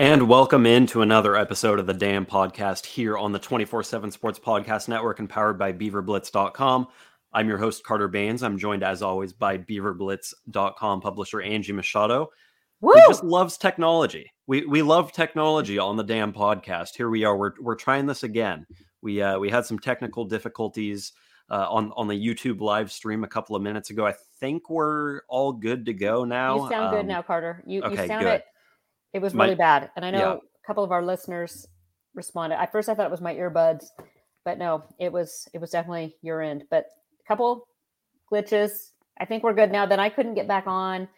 And welcome into another episode of the Dam Podcast here on the 24 7 Sports Podcast Network and powered by BeaverBlitz.com. I'm your host, Carter Bahns. I'm joined, as always, by BeaverBlitz.com publisher Angie Machado, Woo! who just loves technology. We, we love technology on the Dam Podcast. Here we are. We're, we're trying this again. We, uh, we had some technical difficulties uh, on, on the YouTube live stream a couple of minutes ago. I think we're all good to go now. You sound good Um, now, Carter. You, okay, you sound good. it. It was My- really bad, and I know yeah. a couple of our listeners responded. At first, I thought it was my earbuds, but no, it was it was definitely your end. But a couple glitches. I think we're good now. Then I couldn't get back on.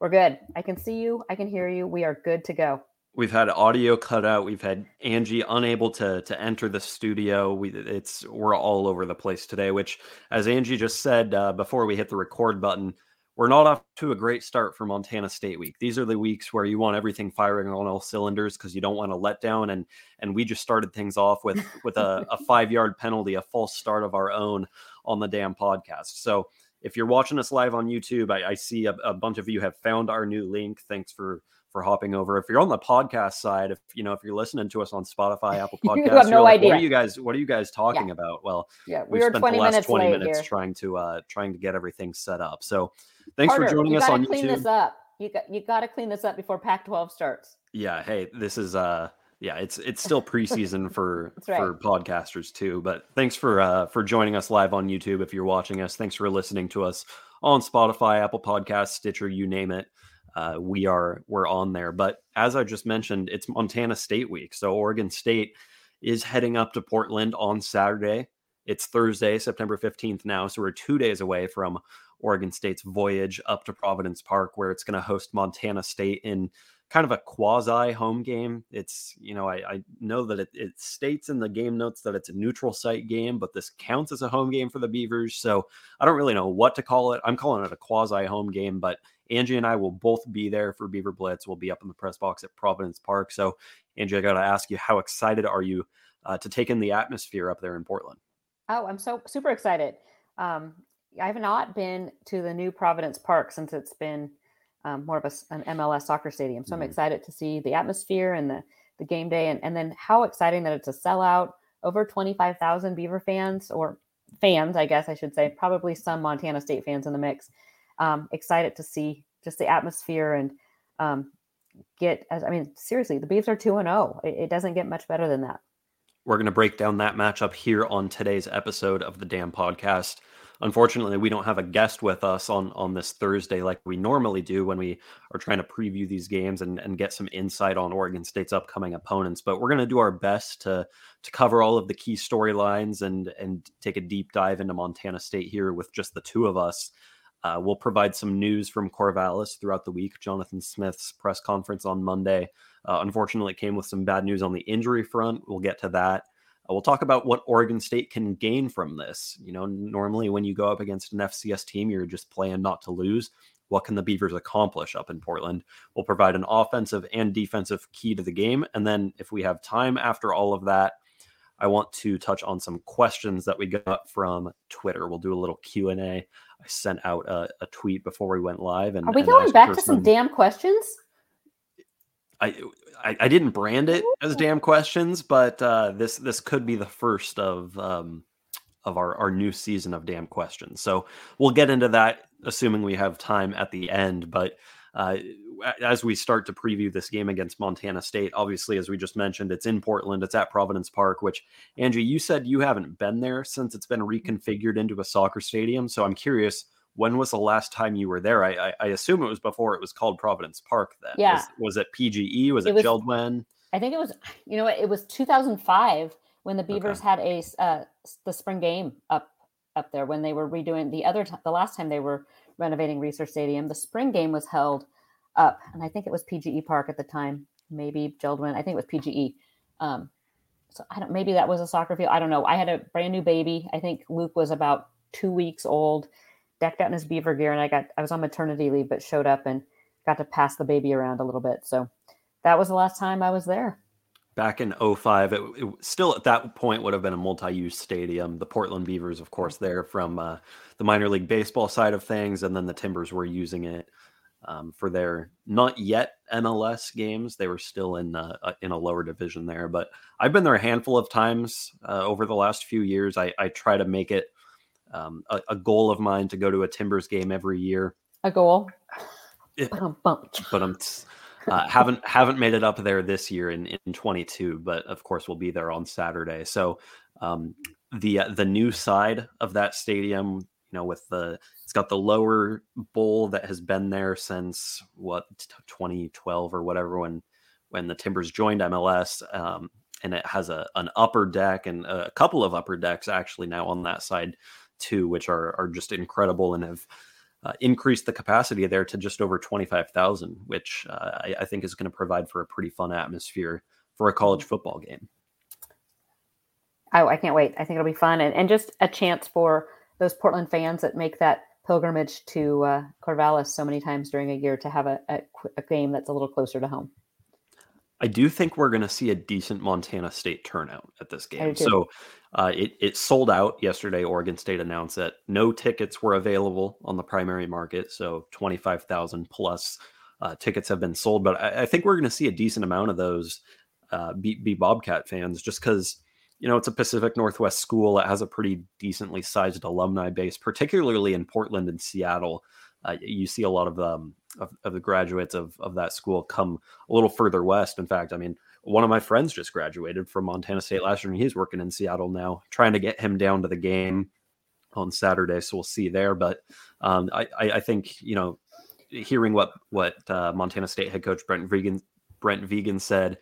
We're good. I can see you. I can hear you. We are good to go. We've had audio cut out. We've had Angie unable to to enter the studio. We it's we're all over the place today. Which, as Angie just said uh, before we hit the record button, we're not off to a great start for Montana State week. These are the weeks where you want everything firing on all cylinders because you don't want to let down. And and we just started things off with with a, a five yard penalty, a false start of our own on the Dam podcast. So if you're watching us live on YouTube, I, I see a, a bunch of you have found our new link. Thanks for for hopping over. If you're on the podcast side, if you know if you're listening to us on Spotify, Apple You Podcasts, have you're no like, What are idea. you guys? What are you guys talking about? Well, Yeah, we we've spent the last minutes 20 minutes here. trying to uh trying to get everything set up. So thanks Carter, for joining you us on clean YouTube. this up. You got you got to clean this up before Pac-12 starts. Yeah, hey, this is uh yeah, it's it's still preseason for right. for podcasters too. But thanks for uh for joining us live on YouTube if you're watching us. Thanks for listening to us on Spotify, Apple Podcasts, Stitcher, you name it. Uh, we are we're on there. But as I just mentioned, it's Montana State week. So Oregon State is heading up to Portland on Saturday. It's Thursday, September 15th now. So we're two days away from Oregon State's voyage up to Providence Park, where it's going to host Montana State in kind of a quasi home game. It's, you know, I, I know that it, it states in the game notes that it's a neutral site game, but this counts as a home game for the Beavers. So I don't really know what to call it. I'm calling it a quasi home game, but Angie and I will both be there for Beaver Blitz. We'll be up in the press box at Providence Park. So, Angie, I got to ask you, how excited are you uh, to take in the atmosphere up there in Portland? Oh, I'm so super excited. Um, I have not been to the new Providence Park since it's been um, more of a, an MLS soccer stadium. So Mhm. I'm excited to see the atmosphere and the, the game day, and, and then how exciting that it's a sellout. Over 25,000 Beaver fans, or fans, I guess I should say, probably some Montana State fans in the mix. Um, excited to see just the atmosphere and um, get. As I mean, seriously, the Beavs are two and zero. It, it doesn't get much better than that. We're going to break down that matchup here on today's episode of the Dam Podcast. Unfortunately, we don't have a guest with us on on this Thursday like we normally do when we are trying to preview these games and, and get some insight on Oregon State's upcoming opponents. But we're going to do our best to to cover all of the key storylines and and take a deep dive into Montana State here with just the two of us. Uh, we'll provide some news from Corvallis throughout the week. Jonathan Smith's press conference on Monday, uh, unfortunately, came with some bad news on the injury front. We'll get to that. Uh, we'll talk about what Oregon State can gain from this. You know, normally when you go up against an FCS team, you're just playing not to lose. what can the Beavers accomplish up in Portland. We'll provide an offensive and defensive key to the game, and then if we have time after all of that, I want to touch on some questions that we got from Twitter. We'll do a little Q and A. I sent out a, a, tweet before we went live, and are we and going back to some, some damn questions? I, I, I didn't brand it as damn questions, but uh, this this could be the first of um, of our our new season of damn questions. So we'll get into that, assuming we have time at the end. But uh, as we start to preview this game against Montana State, obviously, as we just mentioned, it's in Portland. It's at Providence Park, which Angie, you said you haven't been there since it's been reconfigured into a soccer stadium. So I'm curious when was the last time you were there? I, I, I assume it was before it was called Providence Park. Then, yeah. Was, was it PGE? Was it, it I think it was. You know, it was 2005 when the Beavers okay. had a uh, the spring game up up there when they were redoing the other t- the last time they were renovating Reser Stadium. The spring game was held up, and I think it was PGE Park at the time. Maybe Jeld-Wen. I think it was PGE. Um, so I don't. Maybe that was a soccer field. I don't know. I had a brand new baby. I think Luke was about two weeks old decked out in his beaver gear and I got I was on maternity leave but showed up and got to pass the baby around a little bit. So that was the last time I was there. Back in 05, it, it still at that point would have been a multi-use stadium. The Portland Beavers, of course, there from uh, the minor league baseball side of things, and then the Timbers were using it um, for their not yet MLS games. They were still in uh, in a lower division there, but I've been there a handful of times uh, over the last few years. I, I try to make it um, a, a, goal of mine to go to a Timbers game every year. A goal. But I'm uh, haven't haven't made it up there this year in in 22, but of course we'll be there on Saturday. So um, the uh, the new side of that stadium, you know, with the it's got the lower bowl that has been there since what 2012 or whatever when when the Timbers joined MLS. Um, and it has a an upper deck and a couple of upper decks actually now on that side too, which are are just incredible and have uh, increased the capacity there to just over twenty five thousand, which uh, I, I, think is going to provide for a pretty fun atmosphere for a college football game. Oh, I can't wait! I think it'll be fun and, and just a chance for those Portland fans that make that pilgrimage to uh, Corvallis so many times during a year to have a, a, a game that's a little closer to home. I do think we're going to see a decent Montana State turnout at this game. So uh, it it sold out yesterday. Oregon State announced that no tickets were available on the primary market, so twenty five thousand plus uh, tickets have been sold. But I, I think we're going to see a decent amount of those uh, be, be Bobcat fans, just because you know it's a Pacific Northwest school. It has a pretty decently sized alumni base, particularly in Portland and Seattle. Uh, you see a lot of um, of, of the graduates of, of that school come a little further west. In fact, I mean, one of my friends just graduated from Montana State last year, and he's working in Seattle now, trying to get him down to the game on Saturday. So we'll see there. But um, I, I, think you know, hearing what what uh, Montana State head coach Brent Vigen Brent Vigen said,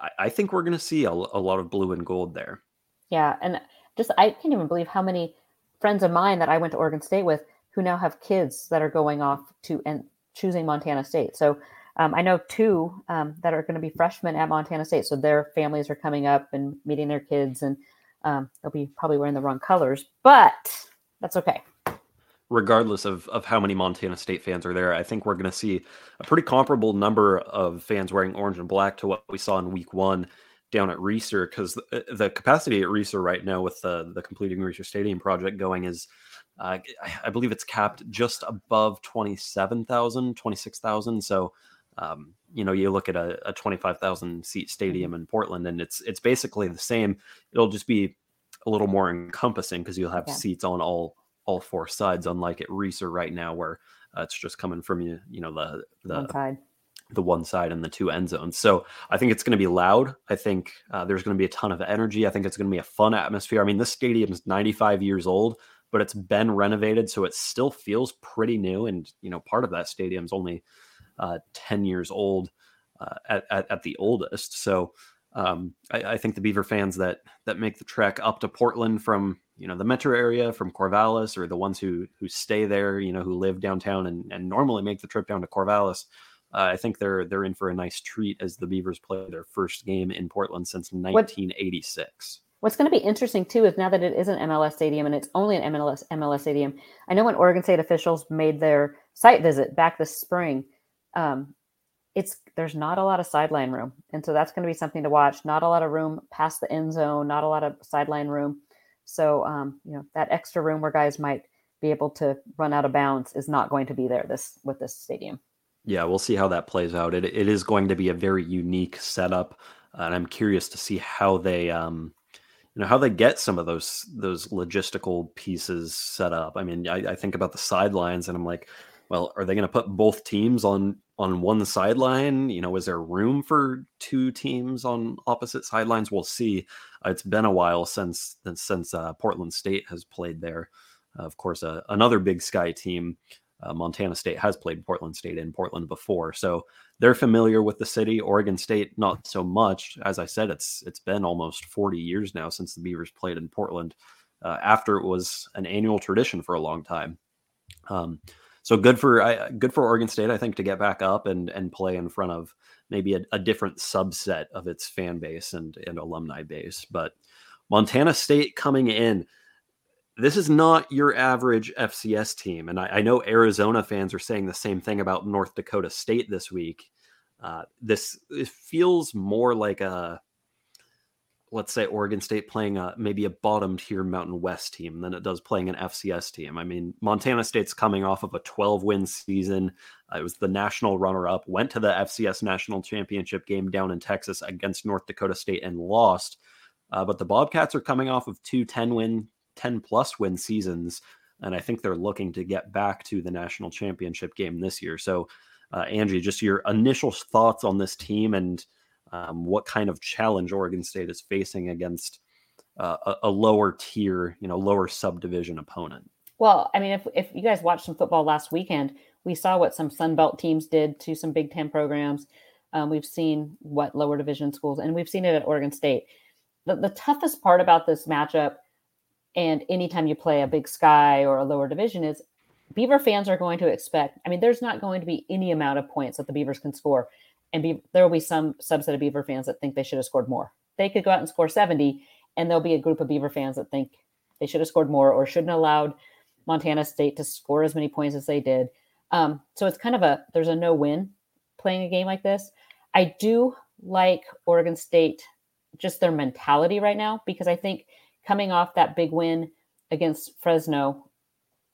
I, I think we're going to see a, a lot of blue and gold there. Yeah, and just I can't even believe how many friends of mine that I went to Oregon State with who now have kids that are going off to and choosing Montana State. So um, I know two um, that are going to be freshmen at Montana State. So their families are coming up and meeting their kids, and um, they'll be probably wearing the wrong colors, but that's okay. Regardless of, of how many Montana State fans are there, I think we're going to see a pretty comparable number of fans wearing orange and black to what we saw in week one down at Reser because the, the, capacity at Reser right now with the, the completing Reser Stadium project going is uh, I believe it's capped just above 27,000, 26,000. So, um, you know, you look at a, a 25,000 seat stadium mm-hmm. in Portland and it's, it's basically the same. It'll just be a little more encompassing because you'll have yeah. seats on all, all four sides, unlike at Reser right now, where uh, it's just coming from you, you know, the, the, one side. the one side and the two end zones. So I think it's going to be loud. I think uh, there's going to be a ton of energy. I think it's going to be a fun atmosphere. I mean, this stadium is 95 years old but it's been renovated, so it still feels pretty new. And you know, part of that stadium's only uh, ten years old uh, at, at, at the oldest. So um, I, I, think the Beaver fans that that make the trek up to Portland from you know the metro area, from Corvallis, or the ones who who stay there, you know, who live downtown and, and normally make the trip down to Corvallis. Uh, I think they're they're in for a nice treat as the Beavers play their first game in Portland since 1986 What's going to be interesting too is now that it is an MLS stadium and it's only an MLS MLS stadium. I know when Oregon State officials made their site visit back this spring, um, it's there's not a lot of sideline room, and so that's going to be something to watch. Not a lot of room past the end zone, not a lot of sideline room. So um, you know that extra room where guys might be able to run out of bounds is not going to be there this with this stadium. Yeah, we'll see how that plays out. It it is going to be a very unique setup, and I'm curious to see how they um you know how they get some of those those logistical pieces set up. I mean, I, I think about the sidelines, and I'm like, well, are they going to put both teams on on one sideline? You know, is there room for two teams on opposite sidelines? We'll see. Uh, it's been a while since since uh, Portland State has played there. Uh, of course, uh, another Big Sky team, uh, Montana State, has played Portland State in Portland before, so they're familiar with the city. Oregon State, not so much. As I said, it's it's been almost 40 years now since the Beavers played in Portland. Uh, after it was an annual tradition for a long time. Um, so good for good for Oregon State, I think, to get back up and and play in front of maybe a, a different subset of its fan base and and alumni base. But Montana State coming in, this is not your average FCS team, and I, I know Arizona fans are saying the same thing about North Dakota State this week. Uh, this it feels more like a let's say Oregon State playing a maybe a bottom tier Mountain West team than it does playing an FCS team. I mean, Montana State's coming off of a 12 win season. Uh, it was the national runner up, went to the FCS national championship game down in Texas against North Dakota State and lost. Uh, but the Bobcats are coming off of two 10 win, 10 plus win seasons. And I think they're looking to get back to the national championship game this year. So, uh, Angie, just your initial thoughts on this team and um, what kind of challenge Oregon State is facing against uh, a, a, lower tier, you know, lower subdivision opponent. Well, I mean, if, if you guys watched some football last weekend, we saw what some Sun Belt teams did to some Big Ten programs. Um, we've seen what lower division schools, and we've seen it at Oregon State. The, the toughest part about this matchup, and anytime you play a Big Sky or a lower division, is Beaver fans are going to expect. I mean, there's not going to be any amount of points that the Beavers can score and be, there will be some subset of Beaver fans that think they should have scored more. They could go out and score 70, and there'll be a group of Beaver fans that think they should have scored more or shouldn't have allowed Montana State to score as many points as they did. Um, so it's kind of a there's a no win playing a game like this. I do like Oregon State, just their mentality right now, because I think coming off that big win against Fresno,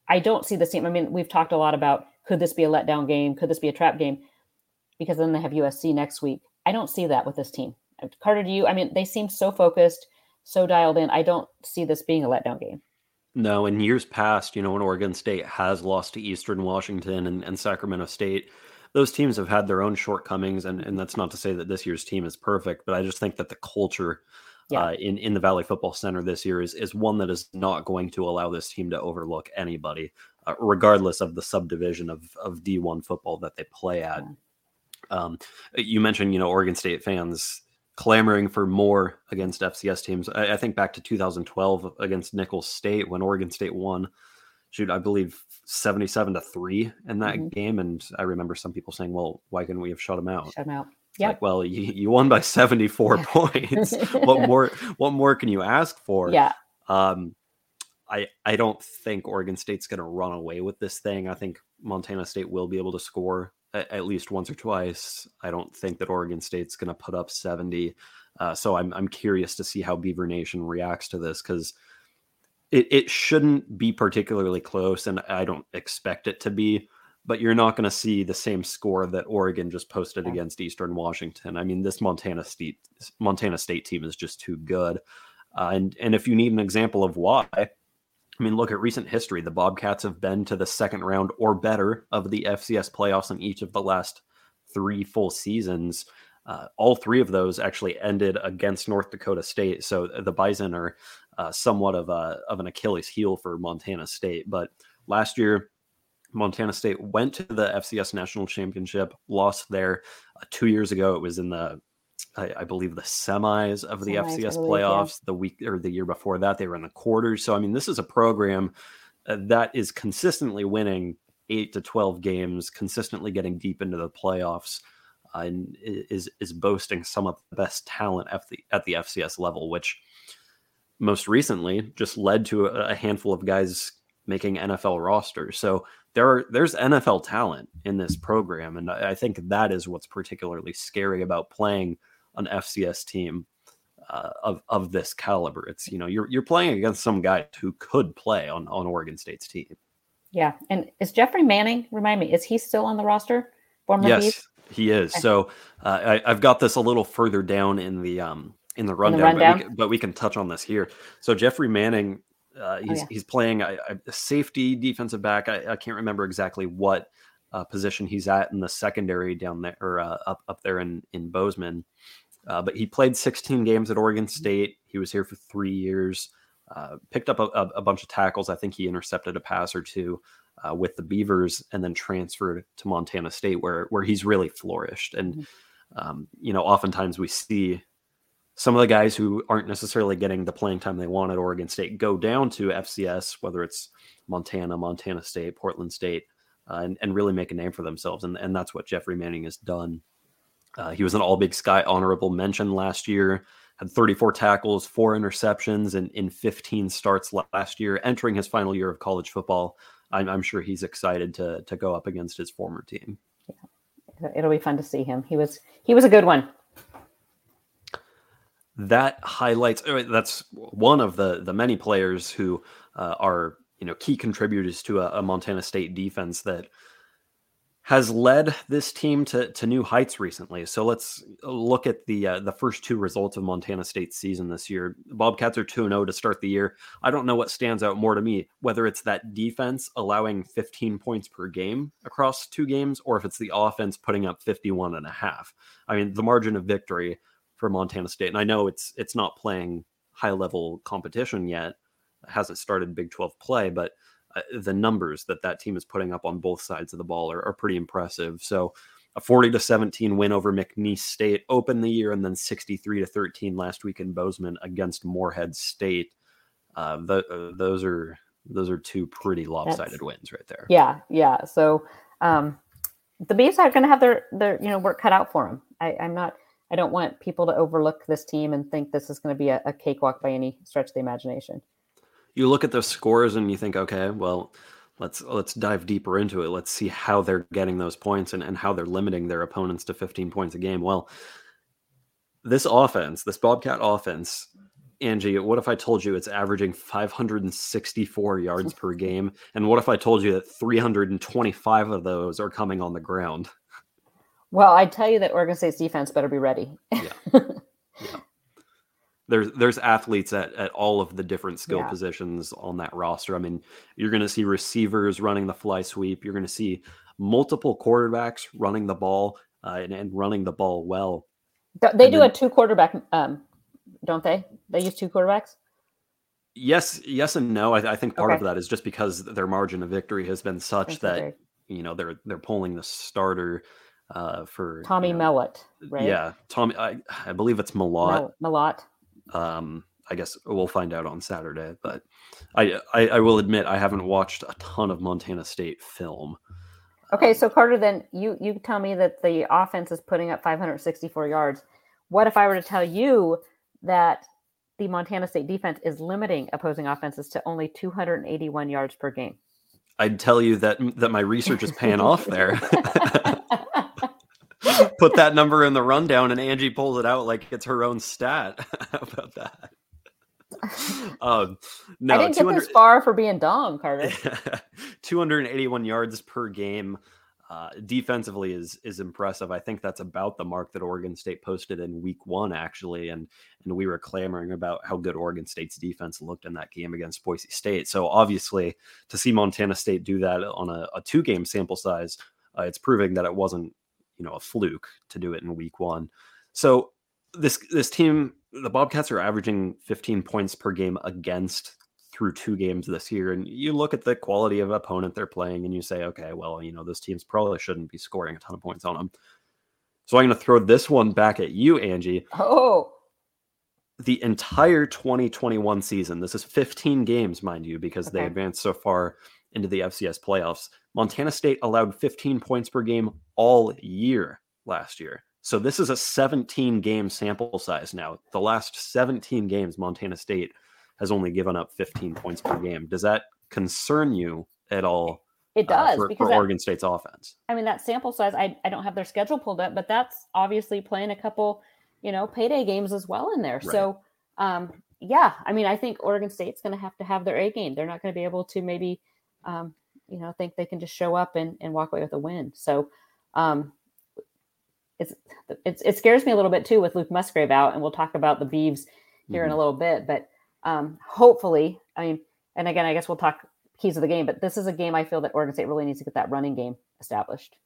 I don't see the same. I mean, we've talked a lot about could this be a letdown game? Could this be a trap game? because then they have USC next week. I don't see that with this team. Uh, Carter, do you? I mean, they seem so focused, so dialed in. I don't see this being a letdown game. No, in years past, you know, when Oregon State has lost to Eastern Washington and, and Sacramento State, those teams have had their own shortcomings. And, and that's not to say that this year's team is perfect, but I just think that the culture yeah. uh, in, in the Valley Football Center this year is, is one that is not going to allow this team to overlook anybody, uh, regardless of the subdivision of, of D1 football that they play at. Um, you mentioned, you know, Oregon State fans clamoring for more against FCS teams. I, I, think back to 2012 against Nicholls State when Oregon State won, shoot, I believe 77 to three in that mm-hmm. game. And I remember some people saying, well, why couldn't we have shut them out? Shut them out. Yeah. Like, well, you, you won by 74 points. what more, what more can you ask for? Yeah. Um, I, I don't think Oregon State's going to run away with this thing. I think Montana State will be able to score at least once or twice. I don't think that Oregon State's going to put up 70. Uh, so I'm, I'm curious to see how Beaver Nation reacts to this because it, it shouldn't be particularly close, and I don't expect it to be. But you're not going to see the same score that Oregon just posted against Eastern Washington. I mean, this Montana State Montana State team is just too good. Uh, and and if you need an example of why, I mean, look at recent history. The Bobcats have been to the second round or better of the FCS playoffs in each of the last three full seasons. Uh, all three of those actually ended against North Dakota State. So the Bison are uh, somewhat of a of an Achilles heel for Montana State. But last year, Montana State went to the FCS national championship, lost there. Uh, two years ago, it was in the I, I, believe the semis of the semis, FCS playoffs. The week or the year before that, they were in the quarters. So I mean, this is a program uh, that is consistently winning eight to twelve games, consistently getting deep into the playoffs, uh, and is is boasting some of the best talent at the at the FCS level, which most recently just led to a, a handful of guys making NFL rosters. So there are there's NFL talent in this program, and I think that is what's particularly scary about playing an FCS team uh, of of this caliber. It's you know you're you're playing against some guy who could play on on Oregon State's team. Yeah. And is Jeffrey Manning, remind me, is he still on the roster? Former yes, he is. Okay. So uh, I, I've got this a little further down in the um in the rundown, rundown? But, we can, but we can touch on this here. So Jeffrey Manning, uh, he's Oh, yeah. he's playing a, a safety defensive back. I, I can't remember exactly what uh, position he's at in the secondary down there or uh, up up there in in Bozeman. Uh, but he played 16 games at Oregon State. He was here for three years. Uh, picked up a, a, a bunch of tackles. I think he intercepted a pass or two uh, with the Beavers, and then transferred to Montana State, where where he's really flourished. And um, you know, oftentimes we see some of the guys who aren't necessarily getting the playing time they want at Oregon State go down to FCS, whether it's Montana, Montana State, Portland State, uh, and, and really make a name for themselves. And, and that's what Jeffrey Manning has done. Uh, he was an All Big Sky honorable mention last year, had 34 tackles, four interceptions, and in 15 starts last year, entering his final year of college football. I'm, I'm sure he's excited to, to go up against his former team. Yeah. It'll be fun to see him. He was he was a good one. That highlights uh, that's one of the the many players who uh, are you know key contributors to a, a Montana State defense that has led this team to to new heights recently. So let's look at the uh, the first two results of Montana State's season this year. Bobcats are 2 0 to start the year. I don't know what stands out more to me, whether it's that defense allowing 15 points per game across two games or if it's the offense putting up 51 and a half. I mean, the margin of victory for Montana State. And I know it's it's not playing high level competition yet. It hasn't started Big 12 play, but uh, the numbers that that team is putting up on both sides of the ball are, are pretty impressive. So a 40 to 17 win over McNeese State opened the year and then 63 to 13 last week in Bozeman against Morehead State. Uh, th- uh, those are those are two pretty lopsided wins right there. Yeah, yeah. So um, the Bees are going to have their their you know work cut out for them. I, I'm not. I don't want people to overlook this team and think this is going to be a, a cakewalk by any stretch of the imagination. you look at those scores and you think, okay, well, let's let's dive deeper into it. Let's see how they're getting those points and, and how they're limiting their opponents to 15 points a game. Well, this offense, this Bobcat offense, Angie, what if I told you it's averaging 564 yards per game? And what if I told you that 325 of those are coming on the ground? Well, I tell you that Oregon State's defense better be ready. yeah. yeah. there's there's athletes at, at all of the different skill Yeah. positions on that roster. I mean, you're going to see receivers running the fly sweep. You're going to see multiple quarterbacks running the ball uh, and, and running the ball well. They And do then- a two quarterback, um, don't they? They use two quarterbacks. Yes, yes, and no. I, I think part of that is just because their margin of victory has been such that you know they're they're pulling the starter uh, for Tommy you know, Mellott, right? Yeah, Tommy. I, I believe it's Malott. Mel- Mellott. um i guess we'll find out on saturday but I, I i will admit i haven't watched a ton of montana state film Okay, so Carter, then you you tell me that the offense is putting up 564 yards. What if I were to tell you that the Montana State defense is limiting opposing offenses to only 281 yards per game? i'd tell you that that my research is paying off there put that number in the rundown and angie pulls it out like it's her own stat how about that um no I didn't get 200 this far for being dumb, Carter. 281 yards per game uh, defensively is is impressive. I think that's about the mark that Oregon State posted in Week One, actually, and and we were clamoring about how good Oregon State's defense looked in that game against Boise State. So obviously, to see Montana State do that on a, a two game sample size, uh, it's proving that it wasn't you know a fluke to do it in Week One. So this this team, the Bobcats are averaging 15 points per game against through two games this year. And you look at the quality of opponent they're playing and you say okay well you know this team's probably shouldn't be scoring a ton of points on them so i'm going to throw this one back at you angie. Oh, the entire 2021 season this is 15 games mind you because they advanced so far into the fcs playoffs montana state allowed 15 points per game all year last year so this is a 17 game sample size now the last 17 games montana state has only given up 15 points per game. Does that concern you at all? It uh, does for, because for that- Oregon State's offense. I mean, that sample size, I, I don't have their schedule pulled up, but that's obviously playing a couple, you know, payday games as well in there. Right. So, um, yeah, I mean, I think Oregon State's going to have to have their A game. They're not going to be able to maybe, um, you know, think they can just show up and, and walk away with a win. So, um, it's, it's it scares me a little bit too with Luke Musgrave out, and we'll talk about the Beavs here in Mhm. a little bit. But um, hopefully, I mean, and again, I guess we'll talk keys of the game. But this is a game I feel that Oregon State really needs to get that running game established.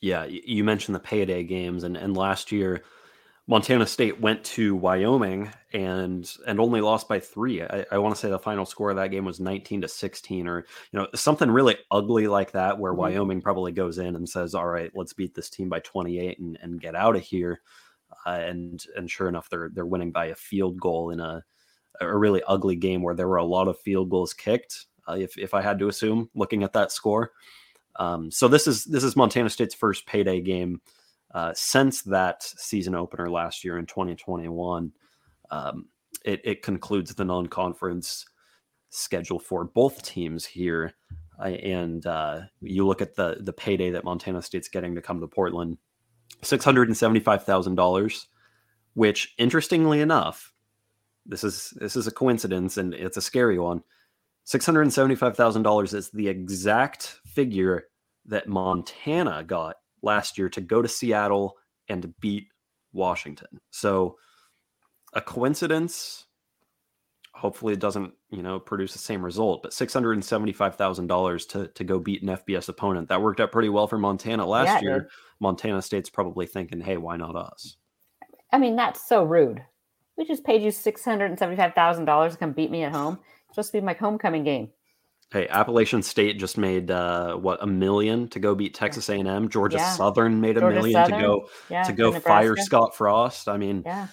Yeah, you mentioned the payday games, and and last year, Montana State went to Wyoming and and only lost by three. I, I want to say the final score of that game was nineteen to sixteen, or you know something really ugly like that, where Mhm. Wyoming probably goes in and says, "All right, let's beat this team by twenty eight and and get out of here." Uh, and and sure enough, they're they're winning by a field goal in a a really ugly game where there were a lot of field goals kicked. Uh, if if I had to assume, looking at that score. Um, so this is this is Montana State's first payday game uh, since that season opener last year in 2021. Um, it, it concludes the non-conference schedule for both teams here, I, and uh, you look at the the payday that Montana State's getting to come to Portland, six hundred and seventy-five thousand dollars. Which, interestingly enough, this is this is a coincidence and it's a scary one. $675,000 is the exact figure that Montana got last year to go to Seattle and beat Washington. So a coincidence hopefully it doesn't, you know, produce the same result, but $675,000 to to go beat an FBS opponent. That worked out pretty well for Montana last Yeah, year. Montana State's probably thinking, "Hey, why not us?" I mean, that's so rude. We just paid you six hundred and seventy-five thousand dollars to come beat me at home. It's supposed to be my homecoming game. Hey, Appalachian State just made uh, what a million to go beat Texas A&M. Georgia Yeah. Southern made a Georgia million Southern, to go Yeah, to go fire Scott Frost. I mean, Yeah,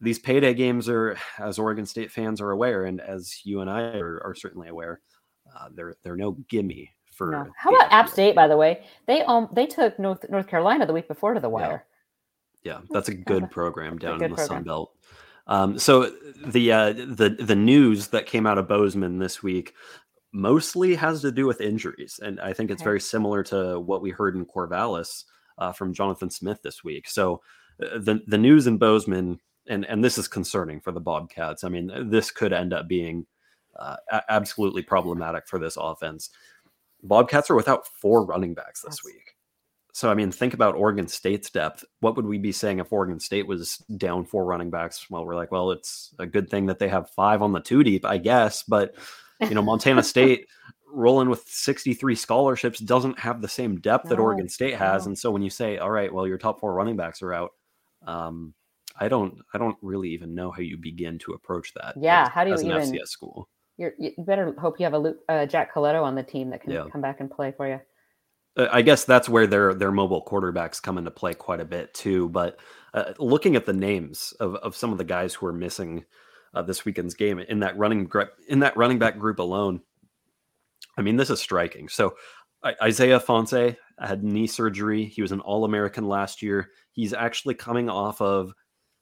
these payday games are, as Oregon State fans are aware, and as you and I are, are certainly aware, uh, they're they're no gimme for. no. How about App State? By the way, they um they took North North Carolina the week before to the wire. Yeah, that's a good program down good in the Sun. Belt. Um, so the uh, the the news that came out of Bozeman this week mostly has to do with injuries, and I think it's Okay. very similar to what we heard in Corvallis uh, from Jonathan Smith this week. So uh, the the news in Bozeman, and and this is concerning for the Bobcats. I mean, this could end up being uh, absolutely problematic for this offense. Bobcats are without four running backs this That's- week. So I mean, think about Oregon State's depth. What would we be saying if Oregon State was down four running backs? Well, we're like, well, it's a good thing that they have five on the two deep, I guess. But you know, Montana State rolling with 63 scholarships doesn't have the same depth that Oregon State has. no. And so when you say, all right, well, your top four running backs are out, um, I don't, I don't really even know how you begin to approach that. Yeah, as- how do you as an even- FCS school? You're, you you better hope you have a Luke, uh, Jack Colletto on the team that can Yeah. come back and play for you. Uh, I guess that's where their their mobile quarterbacks come into play quite a bit too. But uh, looking at the names of, of some of the guys who are missing uh, this weekend's game in that running in that running back group alone, I mean, this is striking. So Isaiah Ifanse had knee surgery. He was an All American last year. He's actually coming off of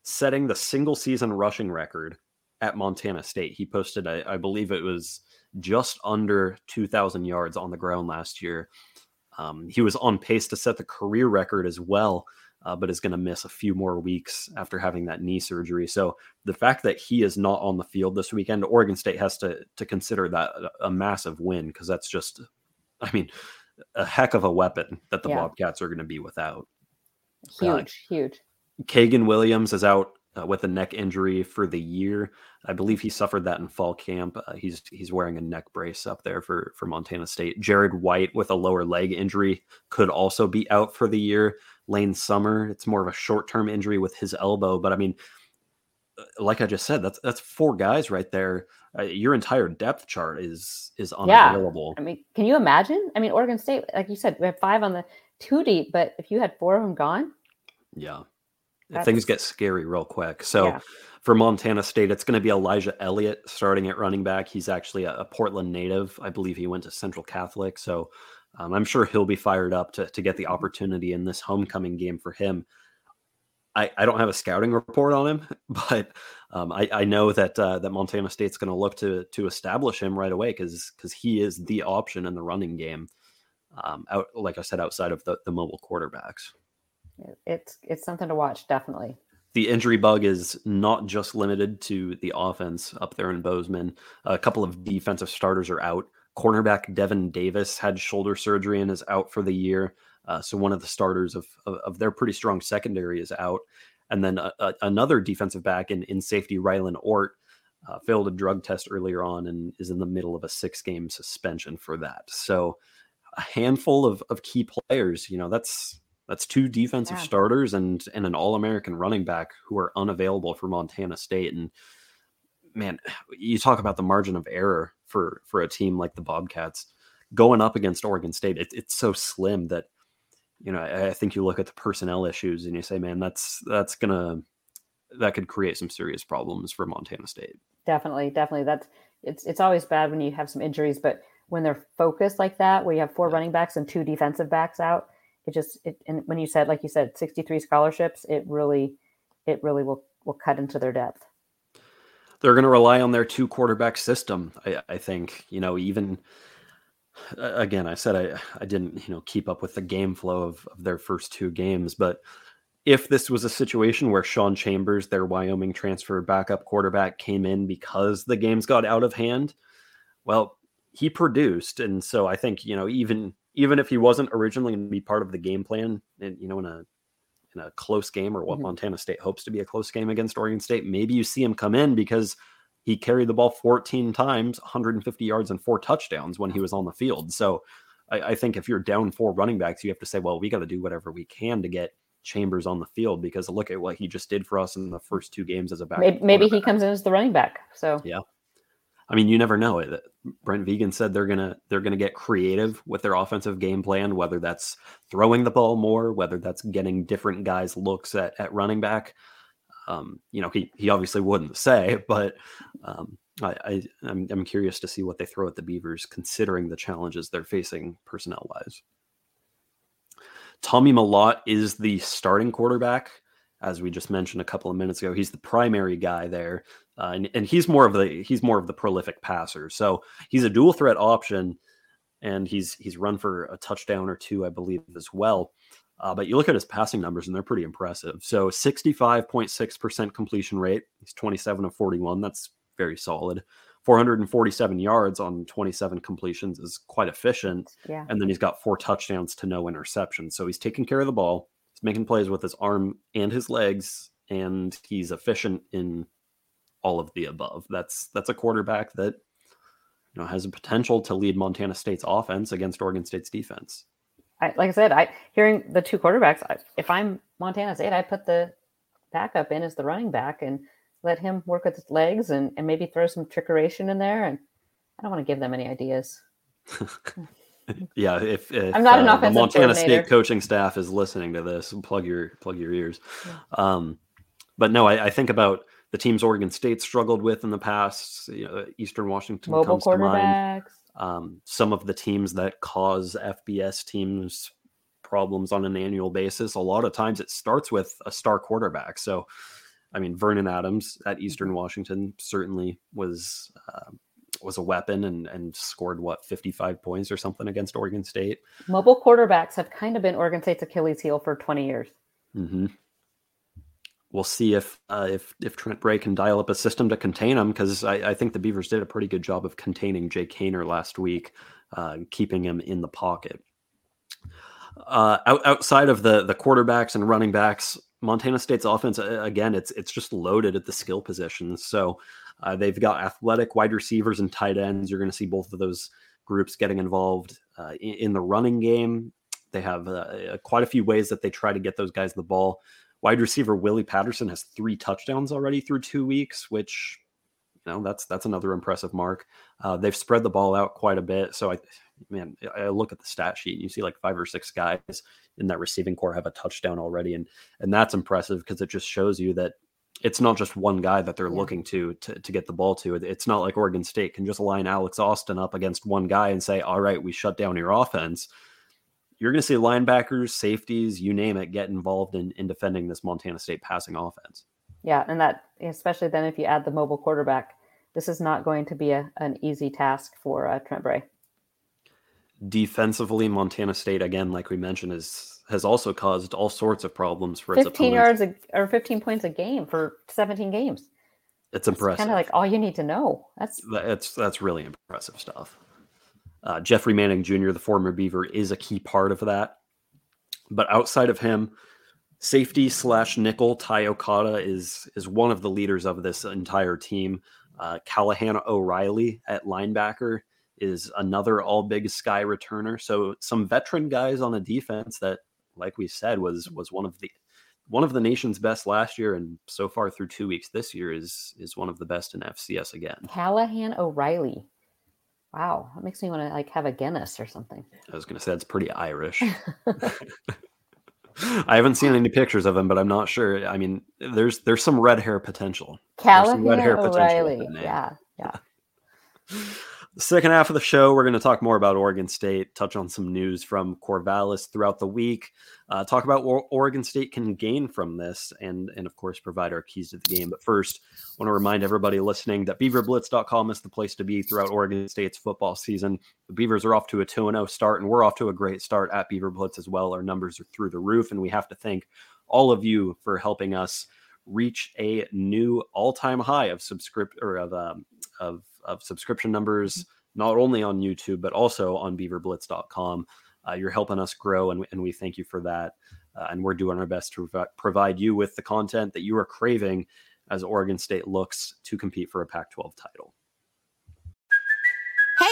setting the single season rushing record at Montana State. He posted, I, I believe it was just under 2,000 yards on the ground last year. Um, he was on pace to set the career record as well, uh, but is going to miss a few more weeks after having that knee surgery. So the fact that he is not on the field this weekend, Oregon State has to to consider that a, massive win because that's just, I mean, a heck of a weapon that the Yeah. Bobcats are going to be without. Huge, huge. Kaegun Williams is out uh, with a neck injury for the year. I believe he suffered that in fall camp. Uh, he's he's wearing a neck brace up there for for Montana State. Jared White with a lower leg injury could also be out for the year. Lane Sumner, it's more of a short term injury with his elbow, but I mean, uh, like I just said, that's that's four guys right there. Uh, your entire depth chart is is Yeah. unavailable. I mean, can you imagine? I mean, Oregon State, like you said, we have five on the two deep, but if you had four of them gone, Yeah. That's- Things get scary real quick. So Yeah. for Montana State, it's going to be Elijah Elliott starting at running back. He's actually a, a Portland native. I believe he went to Central Catholic. So um, I'm sure he'll be fired up to, to get the opportunity in this homecoming game for him. I, I don't have a scouting report on him, but um, I, I know that uh, that Montana State's going to look to to establish him right away because because he is the option in the running game. Um, out like I said, outside of the, the mobile quarterbacks, It's it's something to watch, definitely. the injury bug is not just limited to the offense up there in Bozeman. A couple of defensive starters are out. Cornerback Devin Davis had shoulder surgery and is out for the year. Uh, so one of the starters of, of, of their pretty strong secondary is out. And then a, a- another defensive back in, in safety, Rylan Ortt, uh, failed a drug test earlier on and is in the middle of a six game suspension for that. So a handful of, of key players, you know, that's that's two defensive Yeah. starters and and an all-American running back who are unavailable for Montana State. And man, you talk about the margin of error for for a team like the Bobcats going up against Oregon State. It, it's so slim that you know I, I think you look at the personnel issues and you say, man, that's that's gonna that could create some serious problems for Montana State. Definitely, definitely. That's it's it's always bad when you have some injuries, but when they're focused like that, where you have four running backs and two defensive backs out, it just it and when you said like you said, sixty three scholarships, it really it really will will cut into their depth. They're going to rely on their two quarterback system. I, I think you know even again I said I I didn't you know keep up with the game flow of, of their first two games, but if this was a situation where Sean Chambers, their Wyoming transfer backup quarterback, came in because the games got out of hand, well, he produced, and so I think you know even even if he wasn't originally going to be part of the game plan, and you know in a in a close game or what Mhm. Montana State hopes to be a close game against Oregon State, maybe you see him come in because he carried the ball 14 times, 150 yards, and four touchdowns when he was on the field. So I, I think if you're down four running backs, you have to say, well, we got to do whatever we can to get Chambers on the field because look at what he just did for us in the first two games as a back. Maybe, maybe he comes in as the running back. So Yeah. I mean, you never know. It Brent Vigen said they're gonna they're gonna get creative with their offensive game plan, whether that's throwing the ball more, whether that's getting different guys looks at, at running back. Um, you know, he he obviously wouldn't say, but um, I, I I'm, I'm curious to see what they throw at the Beavers, considering the challenges they're facing personnel wise. Tommy Mellott is the starting quarterback, as we just mentioned a couple of minutes ago. He's the primary guy there, uh, and, and he's more of the he's more of the prolific passer. So he's a dual threat option, and he's he's run for a touchdown or two, I believe, as well. Uh, but you look at his passing numbers, and they're pretty impressive. So 65.6% completion rate. He's 27 of 41. That's very solid. 447 yards on 27 completions is quite efficient. yeah, And then he's got four touchdowns to no interceptions. So he's taking care of the ball. He's making plays with his arm and his legs, and he's efficient in all of the above. That's that's a quarterback that you know has a potential to lead Montana State's offense against Oregon State's defense. I, like I said, I hearing the two quarterbacks. I, if I'm Montana State, I put the backup in as the running back and let him work with his legs and, and maybe throw some trickeration in there. And I don't want to give them any ideas. Yeah, if, if I'm not an uh, the offensive Montana State coaching staff is listening to this, plug your plug your ears. Um, but no, I, I think about the teams Oregon State struggled with in the past. You know, Eastern Washington Mobile comes to mind. um, some of the teams that cause FBS teams problems on an annual basis. A lot of times it starts with a star quarterback. So, I mean, Vernon Adams at Eastern Washington certainly was uh, was a weapon and and scored what fifty five points or something against Oregon State. Mobile quarterbacks have kind of been Oregon State's Achilles heel for 20 years. hmm We'll see if uh, if if Trent Bray can dial up a system to contain him because I, I think the Beavers did a pretty good job of containing Jake Haener last week, uh, keeping him in the pocket. Uh, out, outside of the the quarterbacks and running backs, Montana State's offense again it's it's just loaded at the skill positions. So uh, they've got athletic wide receivers and tight ends. You're going to see both of those groups getting involved uh, in, in the running game. They have uh, quite a few ways that they try to get those guys the ball. Wide receiver Willie Patterson has three touchdowns already through two weeks, which you know that's that's another impressive mark. Uh, they've spread the ball out quite a bit, so I man, I look at the stat sheet and you see like five or six guys in that receiving corps have a touchdown already, and and that's impressive because it just shows you that it's not just one guy that they're Yeah. looking to, to to get the ball to. It's not like Oregon State can just line Alex Austin up against one guy and say, "All right, we shut down your offense." You're going to see linebackers, safeties, you name it, get involved in, in defending this Montana State passing offense. Yeah, and that especially then if you add the mobile quarterback, this is not going to be a, an easy task for uh, Trent Bray. Defensively, Montana State again, like we mentioned, is has also caused all sorts of problems for its 15 opponents. yards a, or 15 points a game for 17 games. It's impressive. Kind of like all you need to know. That's that's that's really impressive stuff. Uh, Jeffrey Manning Jr., the former Beaver, is a key part of that. But outside of him, safety slash nickel Ty Okada is is one of the leaders of this entire team. Uh, Callahan O'Reilly at linebacker is another all Big Sky returner. So some veteran guys on a defense that, like we said, was was one of the one of the nation's best last year, and so far through two weeks this year is is one of the best in FCS again. Callahan O'Reilly. Wow, that makes me want to like have a Guinness or something. I was going to say it's pretty Irish. I haven't seen any pictures of him, but I'm not sure. I mean, there's there's some red hair potential. Red hair potential with O'Reilly. that name. Yeah, yeah. Second half of the show, we're going to talk more about Oregon State, touch on some news from Corvallis throughout the week, uh, talk about what Oregon State can gain from this, and and of course provide our keys to the game. But first, I want to remind everybody listening that BeaverBlitz.com is the place to be throughout Oregon State's football season. The Beavers are off to a 2 0 start, and we're off to a great start at Beaver Blitz as well. Our numbers are through the roof, and we have to thank all of you for helping us reach a new all-time high of subscript or of um, of of subscription numbers, not only on YouTube but also on BeaverBlitz.com. Uh, you're helping us grow, and, and we thank you for that. Uh, and we're doing our best to provi- provide you with the content that you are craving as Oregon State looks to compete for a Pac-12 title.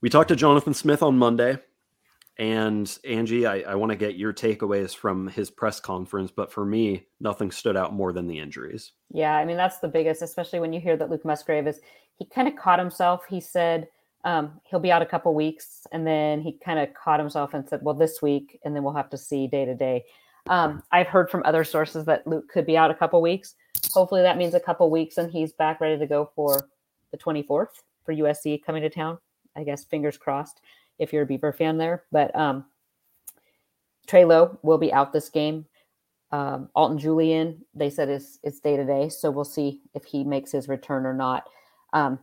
We talked to Jonathan Smith on Monday. And Angie, I, I want to get your takeaways from his press conference, but for me, nothing stood out more than the injuries. Yeah, I mean that's the biggest, especially when you hear that Luke Musgrave is he kind of caught himself. He said um, he'll be out a couple weeks, and then he kind of caught himself and said, "Well, this week, and then we'll have to see day to day." Um, I've heard from other sources that Luke could be out a couple weeks. Hopefully, that means a couple weeks, and he's back ready to go for the 24th for USC coming to town. I guess fingers crossed if you're a Beaver fan there. But um, Trey Lowe will be out this game. Um, Alton Julian, they said is it's day to day, so we'll see if he makes his return or not. Um,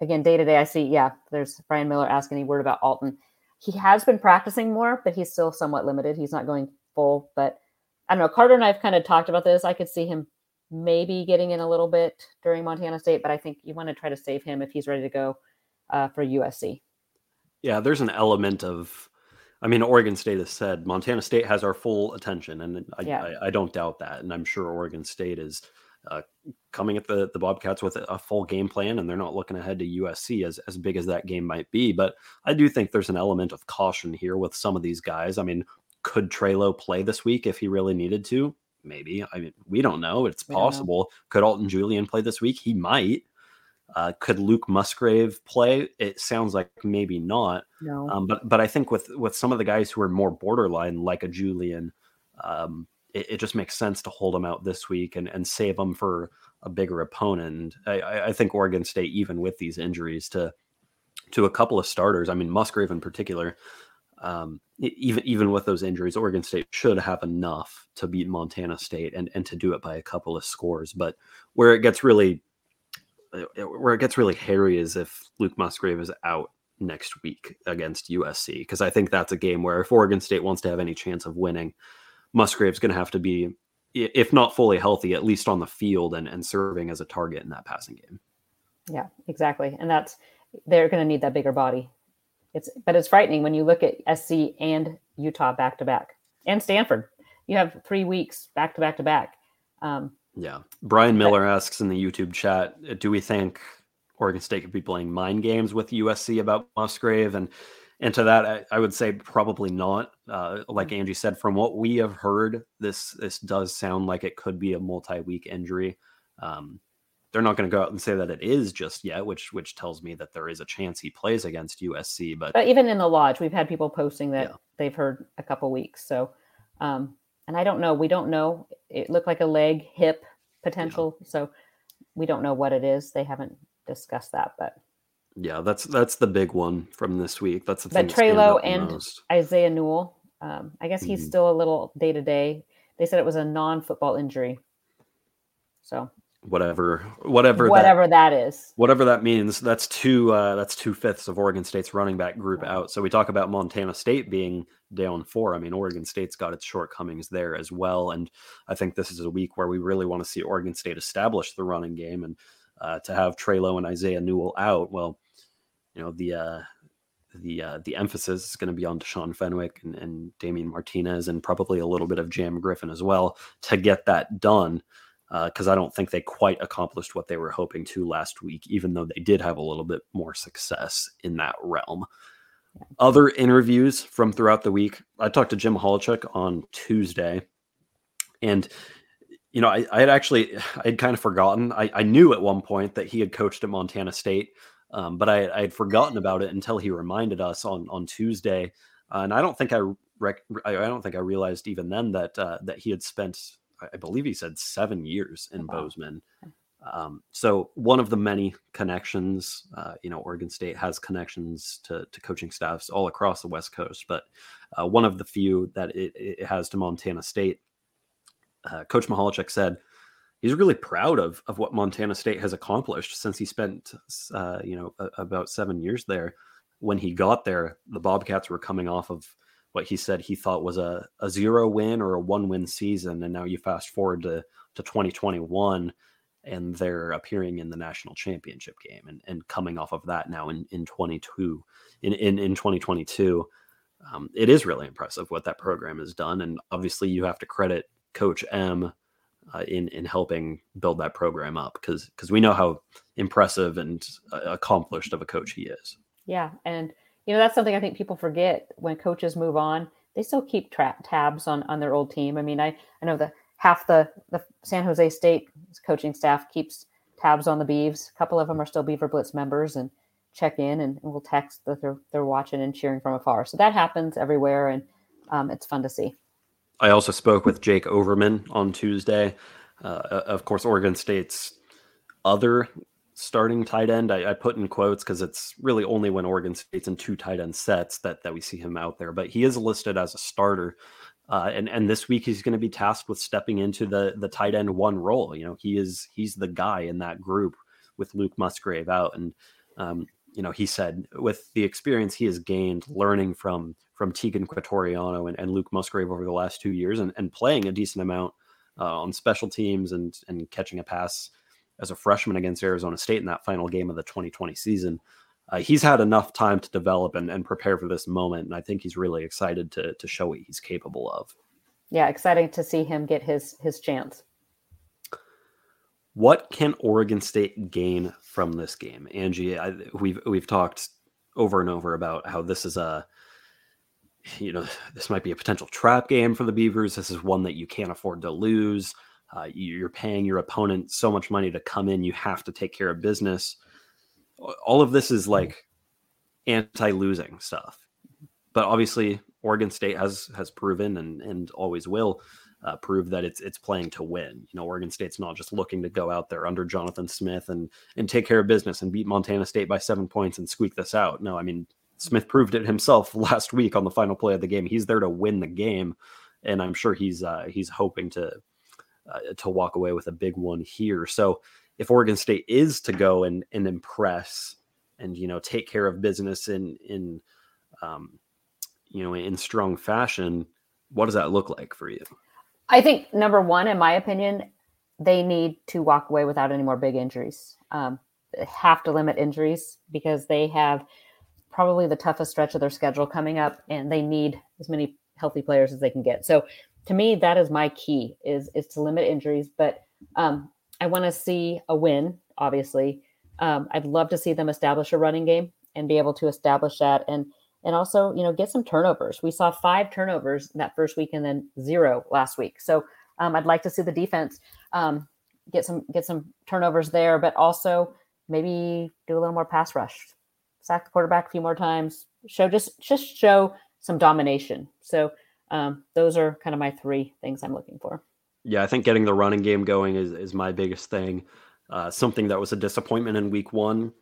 again, day to day, I see. Yeah, there's Brian Miller asking any word about Alton. He has been practicing more, but he's still somewhat limited. He's not going full, but I don't know. Carter and I've kind of talked about this. I could see him maybe getting in a little bit during Montana State, but I think you want to try to save him if he's ready to go uh, for USC. Yeah, there's an element of, I mean, Oregon State has said Montana State has our full attention, and I, Yeah. I, I don't doubt that. And I'm sure Oregon State is uh, coming at the, the Bobcats with a, a full game plan, and they're not looking ahead to USC as, as big as that game might be. But I do think there's an element of caution here with some of these guys. I mean, could Trey Lowe play this week if he really needed to? Maybe. I mean, we don't know. It's We don't know. possible. Could Alton Julian play this week? He might. Uh, could Luke Musgrave play? It sounds like maybe not. No. Um, but but I think with with some of the guys who are more borderline, like a Julian, um, it, it just makes sense to hold them out this week and, and save them for a bigger opponent. I, I I think Oregon State, even with these injuries to to a couple of starters, I mean Musgrave in particular, um, even even with those injuries, Oregon State should have enough to beat Montana State and and to do it by a couple of scores. But where it gets really where it gets really hairy is if Luke Musgrave is out next week against USC because I think that's a game where if Oregon State wants to have any chance of winning, Musgrave's going to have to be, if not fully healthy, at least on the field and, and serving as a target in that passing game. Yeah, exactly. And that's they're going to need that bigger body. It's but it's frightening when you look at SC and Utah back to back and Stanford. You have three weeks back to back to back. Um, Yeah. Brian Miller asks in the YouTube chat, uh, do we think Oregon State could be playing mind games with USC about Musgrave? And and to that, I, I would say probably not. Uh, like Angie said, from what we have heard, this this does sound like it could be a multi-week injury. Um, they're not going to go out and say that it is just yet, which which tells me that there is a chance he plays against USC. But but even in the lodge, we've had people posting that Yeah. they've heard a couple weeks. So, um, and I don't know. We don't know. It looked like a leg, hip potential. So we don't know what it is. They haven't discussed that, but yeah, that's that's the big one from this week. That's the but thing. Trey Lowe and most. Isaiah Newell, um, I guess he's Mhm. still a little day to day. They said it was a non football injury. So whatever whatever that- whatever that is. whatever that means that's two uh, that's two fifths of oregon state's running back group out. So we talk about montana state being down four. I mean oregon state's got its shortcomings there as well. And i think this is a week where we really want to see oregon state establish the running game and uh, to have Trey Lowe and isaiah newell out well you know the uh, the uh, the emphasis is going to be on Deshaun Fenwick and, and Damien Martinez and probably a little bit of Jam Griffin as well to get that done because I don't think they quite accomplished what they were hoping to last week, even though they did have a little bit more success in that realm. Other interviews from throughout the week. I talked to Jim Michalczik on Tuesday, and you know, I, I had actually I had kind of forgotten. I, I knew at one point that he had coached at Montana State, um, but I, I had forgotten about it until he reminded us on on Tuesday. Uh, and I don't think I rec- I I don't think I realized even then that uh, that he had spent I believe he said seven years in Bozeman. Um, so one of the many connections, uh, you know, Oregon State has connections to, to coaching staffs all across the West Coast, but uh, one of the few that it, it has to Montana State. Uh, Coach Michalczik said he's really proud of of what Montana State has accomplished since he spent, uh, you know, a, about seven years there. When he got there, the Bobcats were coming off of what he said he thought was a, a zero win or a one win season. And now you fast forward to, to 2021 and they're appearing in the national championship game and, and coming off of that now in, in 22 in, in, in 2022. Um, it is really impressive what that program has done. And obviously you have to credit coach M uh, in, in helping build that program up because, because we know how impressive and uh, accomplished of a coach he is. Yeah, and you know that's something I think people forget when coaches move on. They still keep tra- tabs on on their old team. I mean, I I know the half the the San Jose State coaching staff keeps tabs on the Beavs. A couple of them are still Beaver Blitz members and check in and, and will text that they're they're watching and cheering from afar. So that happens everywhere, and um, it's fun to see. I also spoke with Jake Overman on Tuesday. Uh, of course, Oregon State's other starting tight end. I, I put in quotes because it's really only when Oregon State's in two tight end sets that that we see him out there. But he is listed as a starter, uh, and and this week he's going to be tasked with stepping into the the tight end one role. You know, he is he's the guy in that group with Luke Musgrave out, and um, you know he said with the experience he has gained learning from from Teagan Quitoriano and, and Luke Musgrave over the last two years, and, and playing a decent amount uh, on special teams and and catching a pass as a freshman against Arizona State in that final game of the 2020 season. Uh, he's had enough time to develop and, and prepare for this moment, and I think he's really excited to to show what he's capable of. Yeah, exciting to see him get his his chance. What can Oregon State gain from this game, Angie? I, we've we've talked over and over about how this is a you know this might be a potential trap game for the Beavers. This is one that you can't afford to lose. Uh, you're paying your opponent so much money to come in. You have to take care of business. All of this is like anti-losing stuff. But obviously, Oregon State has has proven and and always will uh, prove that it's it's playing to win. You know, Oregon State's not just looking to go out there under Jonathan Smith and and take care of business and beat Montana State by seven points and squeak this out. No, I mean Smith proved it himself last week on the final play of the game. He's there to win the game, and I'm sure he's uh, he's hoping to uh, to walk away with a big one here. So if Oregon State is to go and and impress and you know take care of business in in um, you know in strong fashion, what does that look like for you? I think number one, in my opinion, they need to walk away without any more big injuries. Um, have to limit injuries because they have probably the toughest stretch of their schedule coming up, and they need as many healthy players as they can get. So, to me, that is my key is is to limit injuries. But um, I want to see a win. Obviously, um, I'd love to see them establish a running game and be able to establish that, and and also you know get some turnovers. We saw five turnovers that first week, and then zero last week. So um, I'd like to see the defense um, get some get some turnovers there, but also maybe do a little more pass rush, sack the quarterback a few more times, show just just show some domination. So um, those are kind of my three things I'm looking for. Yeah, I think getting the running game going is is my biggest thing. Uh, something that was a disappointment in week one.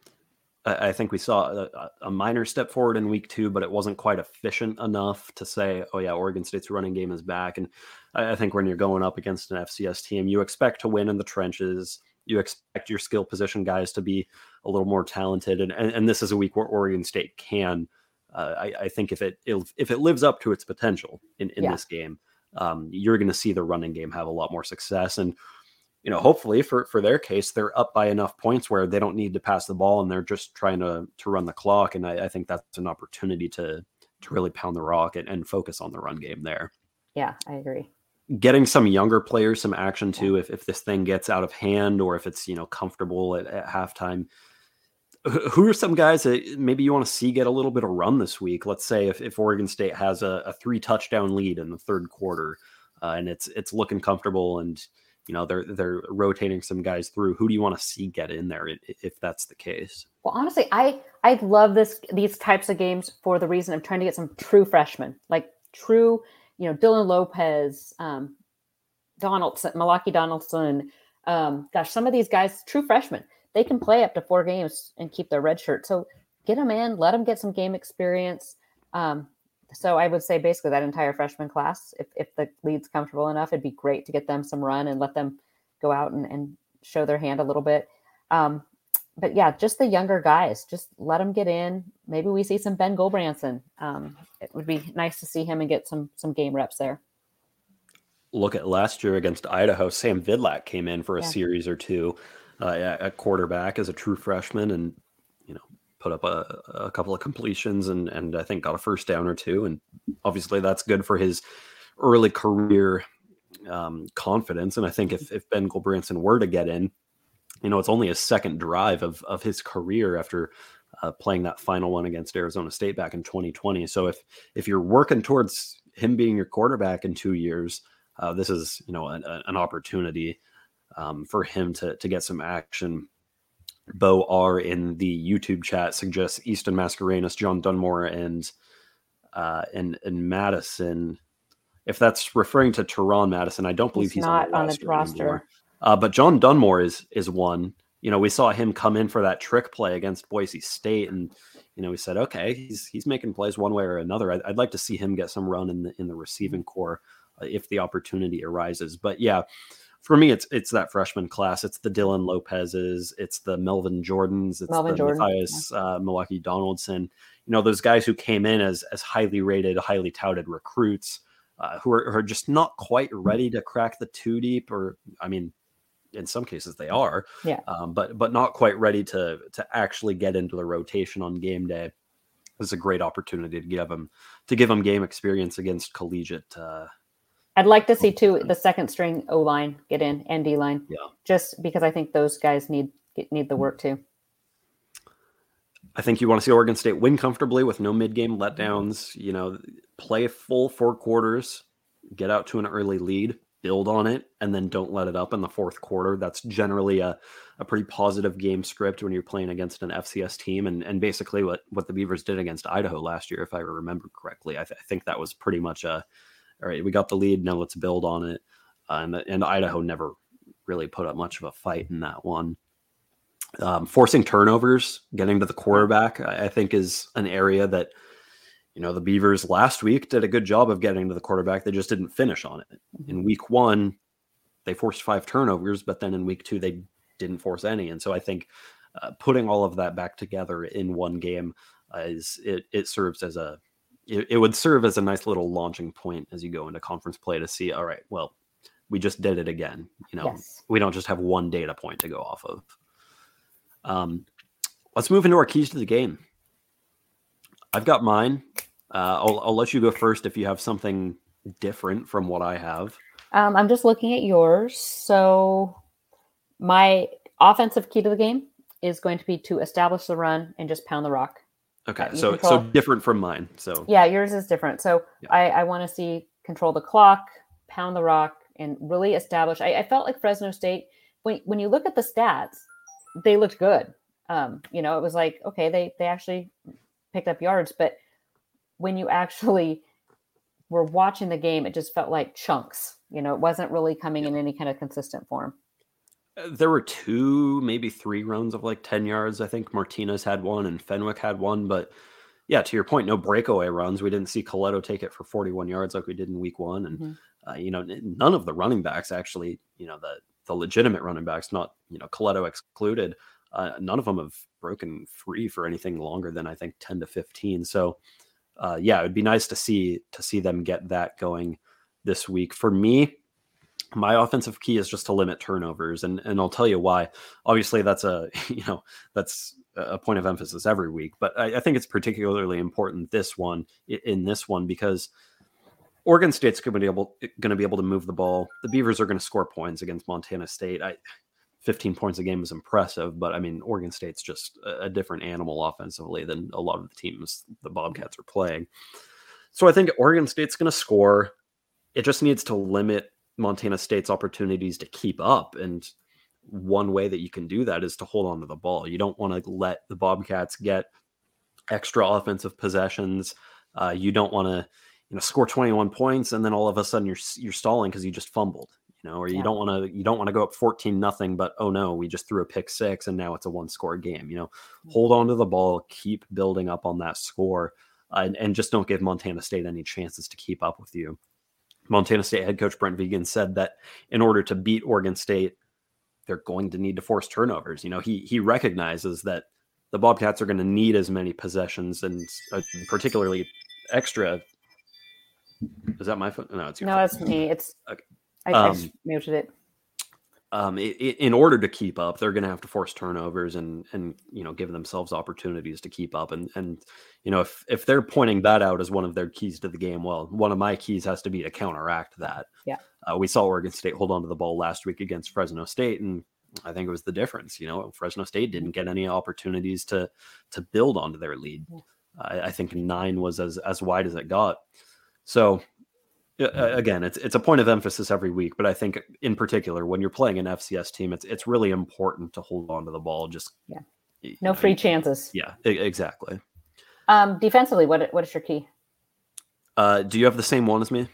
I, I think we saw a, a, minor step forward in week two, but it wasn't quite efficient enough to say, "Oh yeah, Oregon State's running game is back." And I, I think when you're going up against an FCS team, you expect to win in the trenches. You expect your skill position guys to be a little more talented, and and, and this is a week where Oregon State can. Uh, I, I, think if it if it lives up to its potential in, in yeah. this game, um, you're going to see the running game have a lot more success. And you know, hopefully for for their case, they're up by enough points where they don't need to pass the ball and they're just trying to to run the clock. And I, I think that's an opportunity to to really pound the rock and, and focus on the run game there. Yeah, I agree. Getting some younger players some action too, if if this thing gets out of hand or if it's you know comfortable at, at halftime who are some guys that maybe you want to see get a little bit of run this week? Let's say if, if Oregon State has a, a three touchdown lead in the third quarter, uh, and it's it's looking comfortable, and you know they're they're rotating some guys through. Who do you want to see get in there if that's the case? Well, honestly, I I love this these types of games for the reason of trying to get some true freshmen, like true, you know, Dylan Lopez, um, Donaldson, Malaki Donaldson. Um, gosh, some of these guys, true freshmen they can play up to four games and keep their red shirt. So get them in, let them get some game experience. Um, so I would say basically that entire freshman class, if, if the lead's comfortable enough, it'd be great to get them some run and let them go out and, and show their hand a little bit. Um, but yeah, just the younger guys, just let them get in. Maybe we see some Ben Gulbranson. Um, it would be nice to see him and get some some game reps there. Look at last year against Idaho. Sam Vidlak came in for a yeah. series or two uh, at quarterback as a true freshman, and you know put up a, a couple of completions and and I think got a first down or two, and obviously that's good for his early career um, confidence. And I think if if Ben Gulbranson were to get in, you know, it's only a second drive of of his career after uh, playing that final one against Arizona State back in 2020. So if if you're working towards him being your quarterback in two years, uh, this is you know an, an opportunity um, for him to to get some action. Bo R in the YouTube chat suggests Easton Mascarenas, John Dunmore, and uh, and and Madison. If that's referring to Teron Madison, I don't believe he's, he's not on the roster. roster. Uh, but John Dunmore is is one. You know, we saw him come in for that trick play against Boise State, and you know, we said, okay, he's he's making plays one way or another. I'd, I'd like to see him get some run in the in the receiving corps uh, if the opportunity arises. But yeah, for me, it's it's that freshman class. It's the Dylan Lopez's, it's the Melvin Jordans, it's Melvin the Jordan, Matthias yeah. uh, Malaki Donaldson. You know those guys who came in as as highly rated, highly touted recruits, uh, who, are, who are just not quite ready to crack the two deep, or I mean, in some cases they are, yeah. Um, but but not quite ready to to actually get into the rotation on game day. This is a great opportunity to give them to give them game experience against collegiate uh, I'd like to see too the second string O line get in and D line. Yeah. Just because I think those guys need need the work too. I think you want to see Oregon State win comfortably with no mid game letdowns. You know, play full four quarters, get out to an early lead, build on it, and then don't let it up in the fourth quarter. That's generally a, a pretty positive game script when you're playing against an FCS team. And, and basically what, what the Beavers did against Idaho last year, if I remember correctly. I, th- I think that was pretty much a all right, we got the lead. Now let's build on it. Uh, and, and Idaho never really put up much of a fight in that one. Um, forcing turnovers, getting to the quarterback, I, I, think is an area that, you know, the Beavers last week did a good job of getting to the quarterback. They just didn't finish on it. Mm-hmm. In week one, they forced five turnovers, but then in week two, they didn't force any. And so I think uh, putting all of that back together in one game uh, is it, it serves as a it, it would serve as a nice little launching point as you go into conference play to see all right well we just did it again you know Yes. we don't just have one data point to go off of um let's move into our keys to the game i've got mine uh, I'll, I'll let you go first if you have something different from what i have Um, I'm just looking at yours. So my offensive key to the game is going to be to establish the run and just pound the rock. Okay so control- so different from mine so Yeah, yours is different. So I, I want to see control the clock, pound the rock, and really establish. I, I felt like Fresno State when when you look at the stats, they looked good. Um, you know, it was like okay, they they actually picked up yards, but when you actually were watching the game, it just felt like chunks. You know, it wasn't really coming in any kind of consistent form. Uh, There were two, maybe three runs of like 10 yards. I think Martinez had one and Fenwick had one. But yeah, to your point, no breakaway runs. We didn't see Colletto take it for 41 yards like we did in week one. And, Mhm. uh, you know, none of the running backs actually, you know, the, the legitimate running backs, not, you know, Colletto excluded, uh, none of them have broken free for anything longer than I think 10 to 15. So, uh, yeah, it'd be nice to see to see them get that going this week. For me, my offensive key is just to limit turnovers, and and I'll tell you why. Obviously, that's a you know that's a point of emphasis every week, but I, I think it's particularly important this one in this one because Oregon State's going to be able going to be able to move the ball. The Beavers are going to score points against Montana State. I 15 points a game is impressive, but I mean Oregon State's just a, a different animal offensively than a lot of the teams the Bobcats are playing. So I think Oregon State's going to score. It just needs to limit Montana State's opportunities to keep up. And one way that you can do that is to hold on to the ball. You don't want to let the Bobcats get extra offensive possessions. Uh, you don't want to, you know, score 21 points and then all of a sudden you're you're stalling because you just fumbled, you know, or you Yeah. don't want to you don't want to go up 14 nothing, but oh no, we just threw a pick six and now it's a one score game. You know, hold on to the ball, keep building up on that score, uh, and, and just don't give Montana State any chances to keep up with you. Montana State head coach Brent Vigen said that in order to beat Oregon State, they're going to need to force turnovers. You know, he he recognizes that the Bobcats are going to need as many possessions and uh, particularly extra. Is that my phone? No, it's your No, phone. it's me. It's Okay. I, I Um, just muted it. Um, i- i- in order to keep up, they're going to have to force turnovers and and you know give themselves opportunities to keep up. And and you know if if they're pointing that out as one of their keys to the game, well, one of my keys has to be to counteract that. Yeah. Uh, we saw Oregon State hold on to the ball last week against Fresno State, and I think it was the difference. You know, Fresno State didn't get any opportunities to to build onto their lead. I, I think nine was as as wide as it got. So again, it's it's a point of emphasis every week, but I think in particular when you're playing an FCS team, it's it's really important to hold on to the ball. Just Yeah. No know, free chances. Yeah, exactly. Um, defensively, what what is your key? Uh, do you have the same one as me?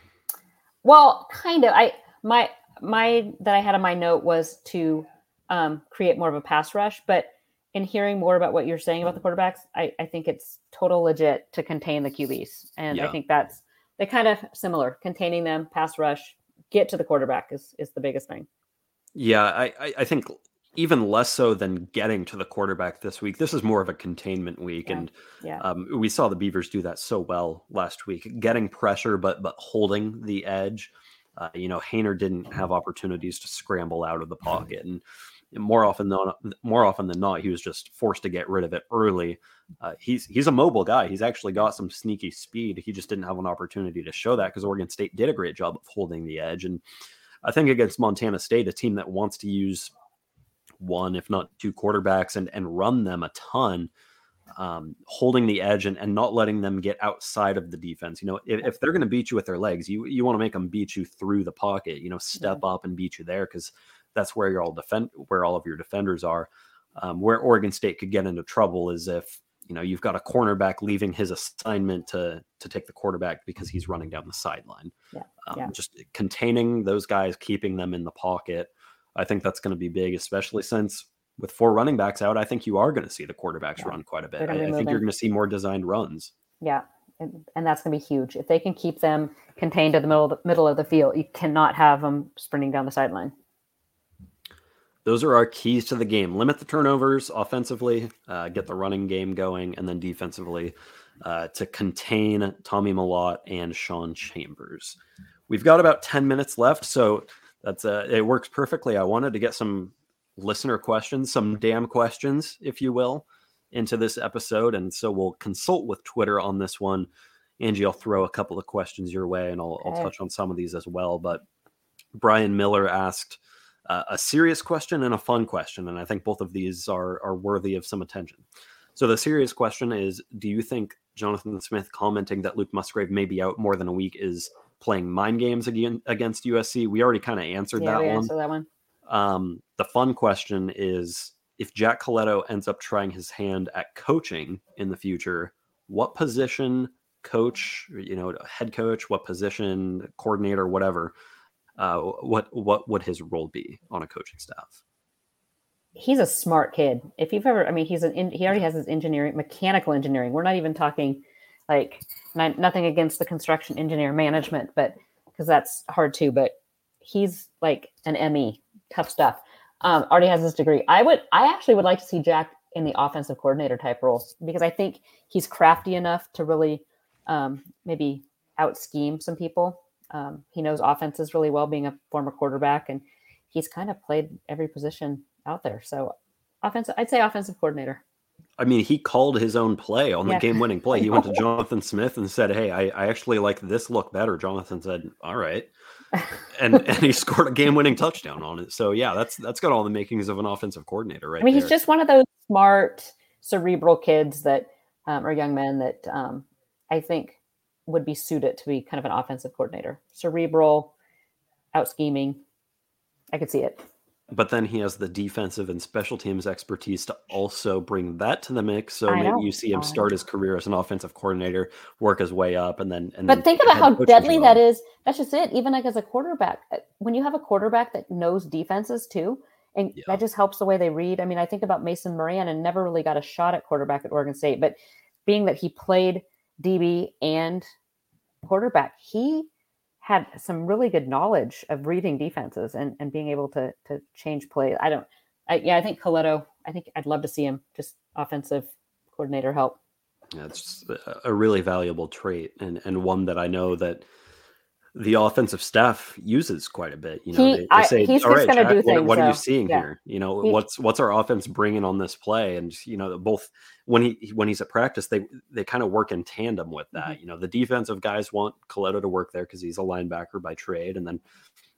Well, kind of. I my my that I had on my note was to um, create more of a pass rush, but in hearing more about what you're saying about the quarterbacks, I, I think it's total legit to contain the QBs, and I think that's they kind of similar. Containing them, pass rush, get to the quarterback is is the biggest thing. Yeah, I, I, I think even less so than getting to the quarterback this week. This is more of a containment week, Yeah. and Yeah. um, we saw the Beavers do that so well last week, getting pressure but but holding the edge. Uh, you know, Haener didn't have opportunities to scramble out of the pocket, and more often than more often than not, he was just forced to get rid of it early. Uh, he's he's a mobile guy. He's actually got some sneaky speed. He just didn't have an opportunity to show that because Oregon State did a great job of holding the edge. And I think against Montana State, a team that wants to use one, if not two quarterbacks and and run them a ton, um, holding the edge and, and not letting them get outside of the defense. You know, if, if they're going to beat you with their legs, you you want to make them beat you through the pocket. You know, step up and beat you there because that's where you're all defend where all of your defenders are. Um, where Oregon State could get into trouble is if you know you've got a cornerback leaving his assignment to to take the quarterback because he's running down the sideline. Yeah, Um, yeah. Just containing those guys, keeping them in the pocket. I think that's going to be big, especially since with four running backs out, I think you are going to see the quarterbacks Yeah. run quite a bit. I, I think you're going to see more designed runs. Yeah, and, and that's going to be huge. If they can keep them contained to the middle of the, middle of the field, you cannot have them sprinting down the sideline. Those are our keys to the game. Limit the turnovers offensively, uh, get the running game going, and then defensively uh, to contain Tommy Mellott and Sean Chambers. We've got about 10 minutes left, so that's uh, it works perfectly. I wanted to get some listener questions, some damn questions, if you will, into this episode. And so we'll consult with Twitter on this one. Angie, I'll throw a couple of questions your way and I'll, I'll touch on some of these as well. But Brian Miller asked uh, a serious question and a fun question. And I think both of these are, are worthy of some attention. So the serious question is Do you think Jonathan Smith commenting that Luke Musgrave may be out more than a week is playing mind games again against USC? We already kind of answered yeah, that one. answered that one. Um, the fun question is if Jack Colletto ends up trying his hand at coaching in the future, what position, coach, you know, head coach, what position, coordinator, whatever, uh, what what would his role be on a coaching staff? He's a smart kid. If you've ever, I mean, he's an in, he already has his engineering, mechanical engineering. We're not even talking like not, nothing against the construction engineer management, but because that's hard too. But he's like an ME, tough stuff. Um, already has his degree. I would, I actually would like to see Jack in the offensive coordinator type role because I think he's crafty enough to really um, maybe out scheme some people. Um, he knows offenses really well, being a former quarterback, and he's kind of played every position out there. So, offensive, I'd say offensive coordinator. I mean, he called his own play on the Yeah. game-winning play. He went to Jonathan Smith and said, "Hey, I, I actually like this look better." Jonathan said, "All right," and and he scored a game-winning touchdown on it. So yeah, that's that's got all the makings of an offensive coordinator, right? I mean, he's just one of those smart, cerebral kids that, um, or young men that um, I think would be suited to be kind of an offensive coordinator. Cerebral, out scheming. I could see it. but then he has the defensive and special teams expertise to also bring that to the mix. So I maybe know. you see him start his career as an offensive coordinator, work his way up, and then and But then think about how deadly that is. That's just it. Even like as a quarterback, uh, when you have a quarterback that knows defenses too, and Yeah. that just helps the way they read. I mean, I think about Mason Moran and never really got a shot at quarterback at Oregon State, but being that he played DB and quarterback, he had some really good knowledge of reading defenses and, and being able to to change plays. I don't, I, yeah, I think Colletto. I think I'd love to see him just offensive coordinator help. Yeah, it's a- a really valuable trait and and one that I know that the offensive staff uses quite a bit. You know, He- they, they I- he's "All just right, gonna do what, things, what are you seeing yeah. here? You know, He- what's what's our offense bringing on this play?" And you know, both when he when he's at practice, they they kind of work in tandem with that. Mm-hmm. You know, the defensive guys want Colletto to work there because he's a linebacker by trade, and then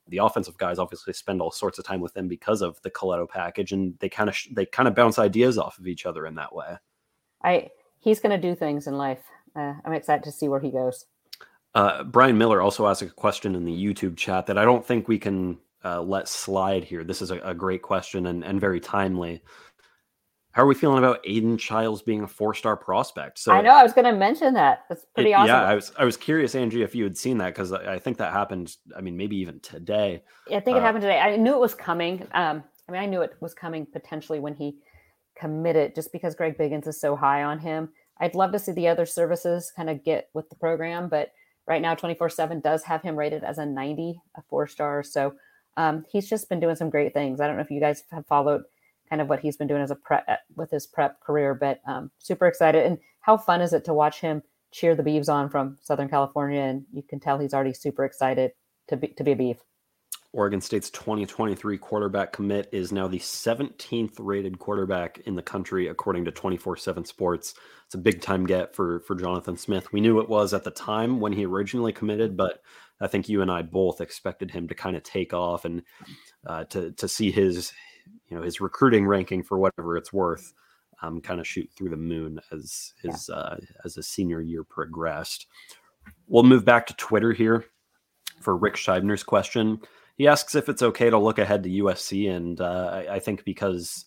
the offensive guys obviously spend all sorts of time with him because of the Colletto package, and they kind of sh- they kind of bounce ideas off of each other in that way. I he's going to do things in life. Uh, I'm excited to see where he goes. Uh, Brian Miller also asked a question in the YouTube chat that I don't think we can uh, let slide here. This is a, a great question and, and very timely. How are we feeling about Aidan Chiles being a four star prospect? So I know I was going to mention that. That's pretty it- awesome. Yeah, I was I was curious, Angie, if you had seen that because I, I think that happened. I mean, maybe even today. Yeah, I think it Uh, happened today. I knew it was coming. Um, I mean, I knew it was coming potentially when he committed, just because Greg Biggins is so high on him. I'd love to see the other services kind of get with the program, but right now, twenty four seven does have him rated as a ninety, a four star. So um, he's just been doing some great things. I don't know if you guys have followed kind of what he's been doing as a prep with his prep career, but um, super excited. And how fun is it to watch him cheer the Beavs on from Southern California? And you can tell he's already super excited to be to be a Beav. Oregon State's 2023 quarterback commit is now the 17th rated quarterback in the country, according to 24 7 Sports. It's a big time get for, for Jonathan Smith. We knew it was at the time when he originally committed, but I think you and I both expected him to kind of take off and uh, to, to see his, you know, his recruiting ranking for whatever it's worth. Um, kind of shoot through the moon as his uh, as his senior year progressed. We'll move back to Twitter here for Rick Scheibner's question. He asks if it's okay to look ahead to USC, and uh, I, I think because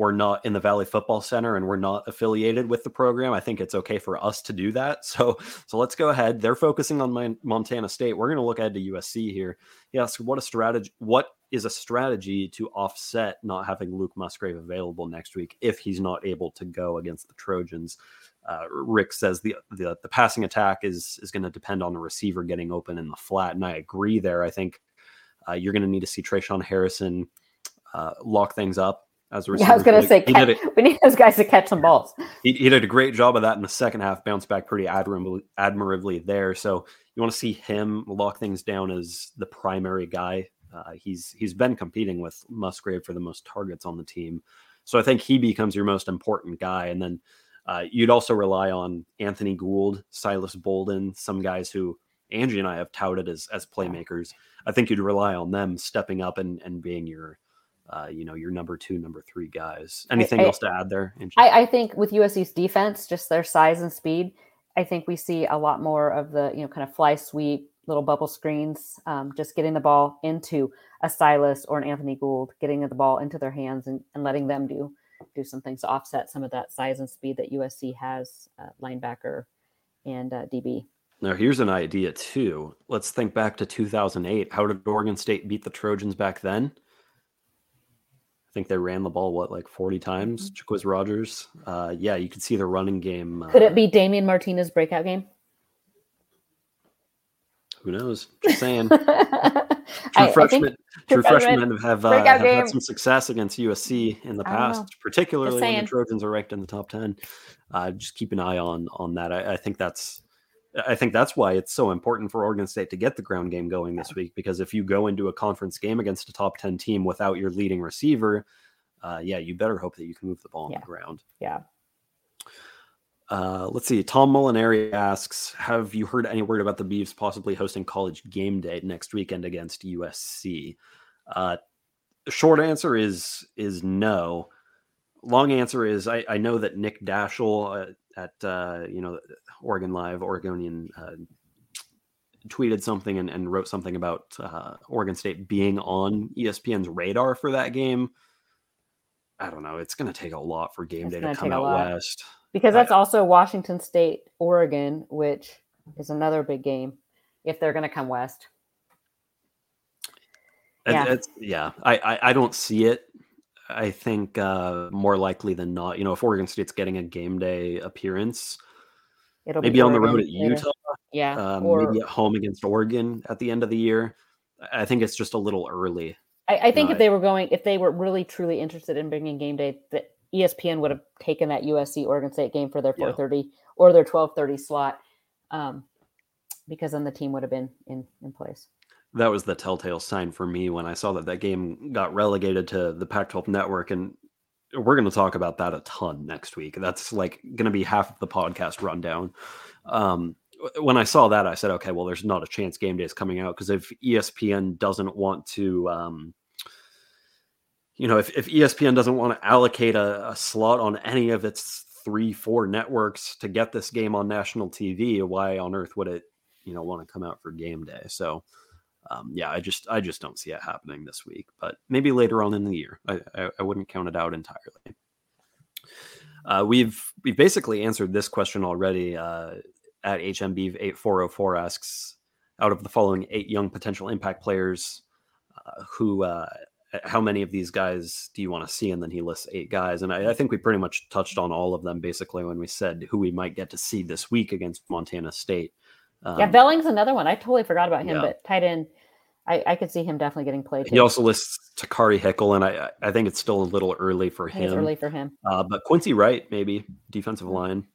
we're not in the Valley Football Center and we're not affiliated with the program, I think it's okay for us to do that. So, so let's go ahead. They're focusing on Mon- Montana State. We're going to look ahead to USC here. He asks, what a strategy? What is a strategy to offset not having Luke Musgrave available next week if he's not able to go against the Trojans? Uh, Rick says the, the the passing attack is is going to depend on the receiver getting open in the flat, and I agree there. I think uh, you're going to need to see Tre'Shaun Harrison uh, lock things up as a Yeah, receiver. I was gonna say catch- we need those guys to catch some balls. He, he did a great job of that in the second half. Bounced back pretty admirably, admirably there. So you want to see him lock things down as the primary guy. Uh, he's he's been competing with Musgrave for the most targets on the team. So I think he becomes your most important guy, and then uh, you'd also rely on Anthony Gould, Silas Bolden, some guys who Angie and I have touted as as playmakers. I think you'd rely on them stepping up and and being your, uh, you know, your number two, number three guys. Anything I- else to add there? I, I think with USC's defense, just their size and speed, I think we see a lot more of the you know kind of fly sweep, little bubble screens, um, just getting the ball into a Silas or an Anthony Gould, getting the ball into their hands and, and letting them do do some things to offset some of that size and speed that USC has, uh, linebacker and uh, DB. Now, here's an idea too. Let's think back to 2008. How did Oregon State beat the Trojans back then? I think they ran the ball what like 40 times. Jacquizz Rodgers. Uh, yeah, you could see the running game. Uh, Could it be Damien Martinez breakout game? Who knows? Just saying. I- True I freshmen, true freshmen have, uh, have had some success against USC in the I past, particularly when the Trojans are ranked in the top ten. Uh, just keep an eye on on that. I, I think that's I think that's why it's so important for Oregon State to get the ground game going this week because if you go into a conference game against a top ten team without your leading receiver, uh, yeah, you better hope that you can move the ball on Yeah. the ground. Yeah. Uh, let's see. Tom Molinari asks, "Have you heard any word about the Beavs possibly hosting College Game Day next weekend against USC?" Uh, short answer is is no. Long answer is I, I know that Nick Daschel uh, at uh, you know Oregon Live, Oregonian, uh, tweeted something and, and wrote something about uh, Oregon State being on ESPN's radar for that game. I don't know. It's going to take a lot for game It's day to come out west. because I- that's also Washington State, Oregon, which is another big game if they're going to come west. Yeah. Yeah, I, I I don't see it. I think uh, more likely than not, you know, if Oregon State's getting a game day appearance, It'll be maybe on the road at later. Utah, Yeah, um, or- maybe at home against Oregon at the end of the year. I think it's just a little early. I, I think if they were going, if they were really truly interested in bringing game day, that E ESPN would have taken that USC Oregon State game for their Yeah. 4:30 or their 12:30 slot, um, because then the team would have been in in place. That was the telltale sign for me when I saw that that game got relegated to the Pac-12 network, and we're going to talk about that a ton next week. That's like going to be half of the podcast rundown. Um, when I saw that, I said, okay, well, there's not a chance game day is coming out because if ESPN doesn't want to, um, you know, if, if ESPN doesn't want to allocate a, a slot on any of its three, four networks to get this game on national TV, why on earth would it, you know, want to come out for game day? So, um, yeah, I just I just don't see it happening this week, but maybe later on in the year. I, I, I wouldn't count it out entirely. Uh, we've we've basically answered this question already. Uh, at HMB eight four zero four asks, out of the following eight young potential impact players, uh, who uh, how many of these guys do you want to see? And then he lists eight guys, and I, I think we pretty much touched on all of them basically when we said who we might get to see this week against Montana State. yeah, Um, Belling's another one. I totally forgot about him, yeah. but tight end, I, I could see him definitely getting played. He too. also lists Takari Hickel, and I I think it's still a little early for him. early for him. Uh, but Quincy Wright, maybe defensive line.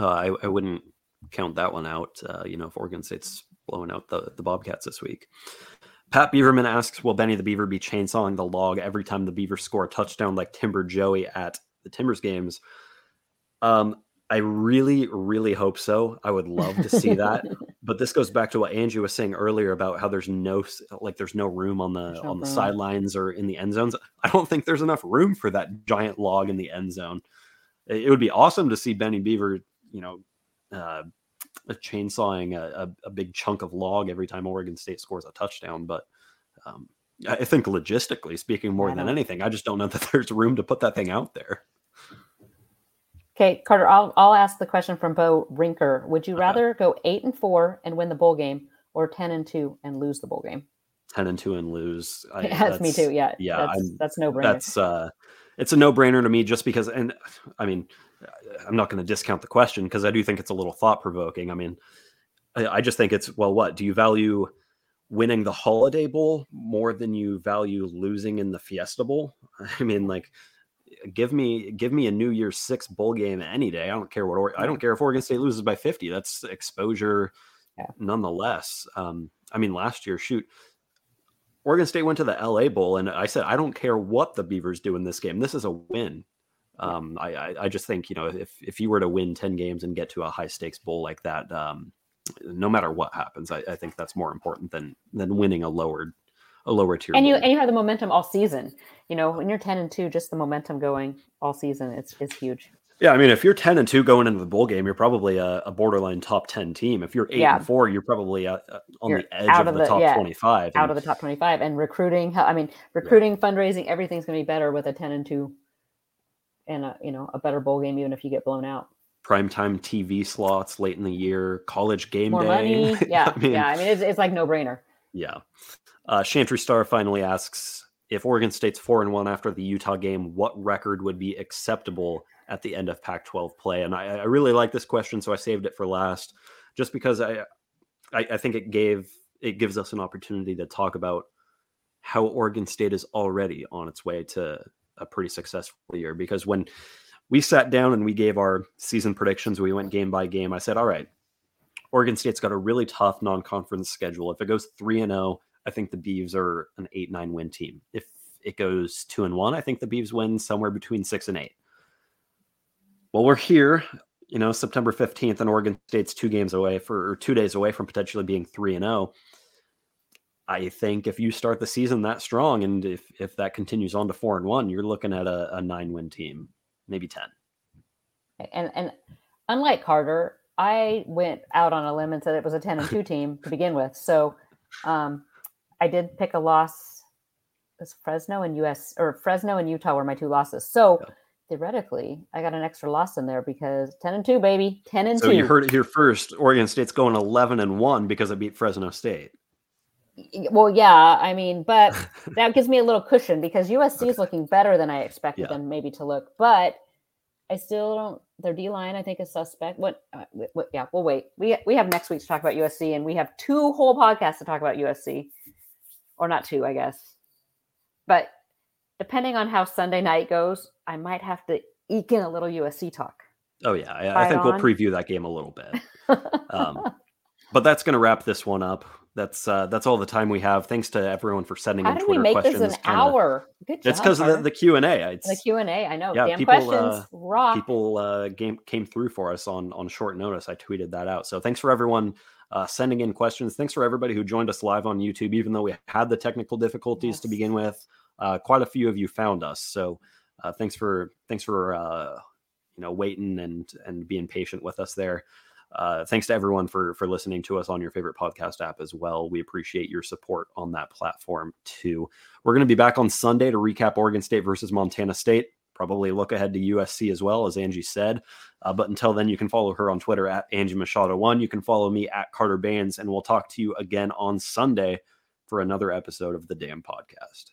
Uh, I, I wouldn't count that one out. Uh, you know, if Oregon State's blowing out the, the Bobcats this week. Pat Beaverman asks, "Will Benny the Beaver be chainsawing the log every time the Beavers score a touchdown like Timber Joey at the Timbers games?" Um, I really, really hope so. I would love to see that. but this goes back to what Angie was saying earlier about how there's no like there's no room on the on the sidelines or in the end zones. I don't think there's enough room for that giant log in the end zone. It would be awesome to see Benny Beaver, you know, uh, chainsawing a, a, a big chunk of log every time Oregon State scores a touchdown. But um, I think logistically speaking, more than anything, I just don't know that there's room to put that thing out there. Okay, Carter, I'll I'll ask the question from Bo Rinker. Would you rather go eight and four and win the bowl game, or ten and two and lose the bowl game? Ten and two and lose. I, Yes, me too. Yeah, yeah. that's, that's no brainer. that's uh it's a no-brainer to me just because and i mean i'm not going to discount the question because i do think it's a little thought-provoking i mean I, I just think it's well what do you value winning the Holiday Bowl more than you value losing in the Fiesta Bowl. I mean, like, give me give me a New Year's Six bowl game any day. I don't care what. Or- I don't care if Oregon State loses by fifty. That's exposure, Yeah. nonetheless. Um, I mean, last year, shoot, Oregon State went to the LA Bowl, and I said, I don't care what the Beavers do in this game. This is a win. Um, I, I, I just think you know if if you were to win ten games and get to a high stakes bowl like that, um, no matter what happens, I, I think that's more important than than winning a lower a lower tier. And you and you have the momentum all season. You know, when you're ten and two, just the momentum going all season, it's is huge. yeah, I mean, if you're ten and two going into the bowl game, you're probably a, a borderline top ten team. If you're eight Yeah. and four, you're probably uh, uh, on You're the edge of of the, top yeah, twenty five. Out of the top twenty five, and recruiting. I mean, recruiting, fundraising, everything's going to be better with a ten and two, and a you know a better bowl game, even if you get blown out. primetime TV slots late in the year, college game More day. money, yeah, I mean, yeah. I mean, it's, it's like no brainer. Yeah. Uh, Chantry Star finally asks if Oregon State's four and one after the Utah game, what record would be acceptable at the end of Pac-12 play? And I, I really like this question, so I saved it for last, just because I, I, I think it gave it gives us an opportunity to talk about how Oregon State is already on its way to a pretty successful year. Because when we sat down and we gave our season predictions, we went game by game. I said, all right, Oregon State's got a really tough non-conference schedule. If it goes three and zero, I think the Beavs are an eight nine win team. If it goes two and one, I think the Beavs win somewhere between six and eight. Well, we're here, you know, September fifteenth, and Oregon State's two games away for or two days away from potentially being three and zero. I think if you start the season that strong, and if if that continues on to four and one, you're looking at a, a nine win team, maybe ten. And and unlike Carter, I went out on a limb and said it was a ten and two team to begin with. So um, I did pick a loss. It Fresno and US or Fresno and Utah were my two losses. So theoretically, I got an extra loss in there because ten and two, baby, ten and So two. you heard it here first. Oregon State's going eleven and one because it beat Fresno State. Well, yeah, I mean, but that gives me a little cushion because USC is looking better than I expected Yeah. them maybe to look. But I still don't. Their D line, I think, is suspect. What, uh, what? Yeah, we'll wait. We we have next week to talk about USC, and we have two whole podcasts to talk about USC, or not two, I guess. But depending on how Sunday night goes, I might have to eke in a little USC talk. Oh yeah, I, I think we'll preview that game a little bit. Um, but that's going to wrap this one up. That's uh, that's all the time we have. Thanks to everyone for sending How in did Twitter we make questions. this an kinda- hour? Good job. It's because of the, the Q and A. the Q and A. I know. yeah, Damn people, questions. uh, Rock. People uh, game, came through for us on on short notice. I tweeted that out. So thanks for everyone uh, sending in questions. Thanks for everybody who joined us live on YouTube, even though we had the technical difficulties to begin with. Uh, quite a few of you found us. So uh, thanks for thanks for uh, you know waiting and and being patient with us there. Uh, thanks to everyone for for listening to us on your favorite podcast app as well. We appreciate your support on that platform too. We're going to be back on Sunday to recap Oregon State versus Montana State. Probably look ahead to USC as well, as Angie said. Uh, but until then, you can follow her on Twitter at Angie Machado one. You can follow me at Carter Bahns, and we'll talk to you again on Sunday for another episode of the Dam Podcast.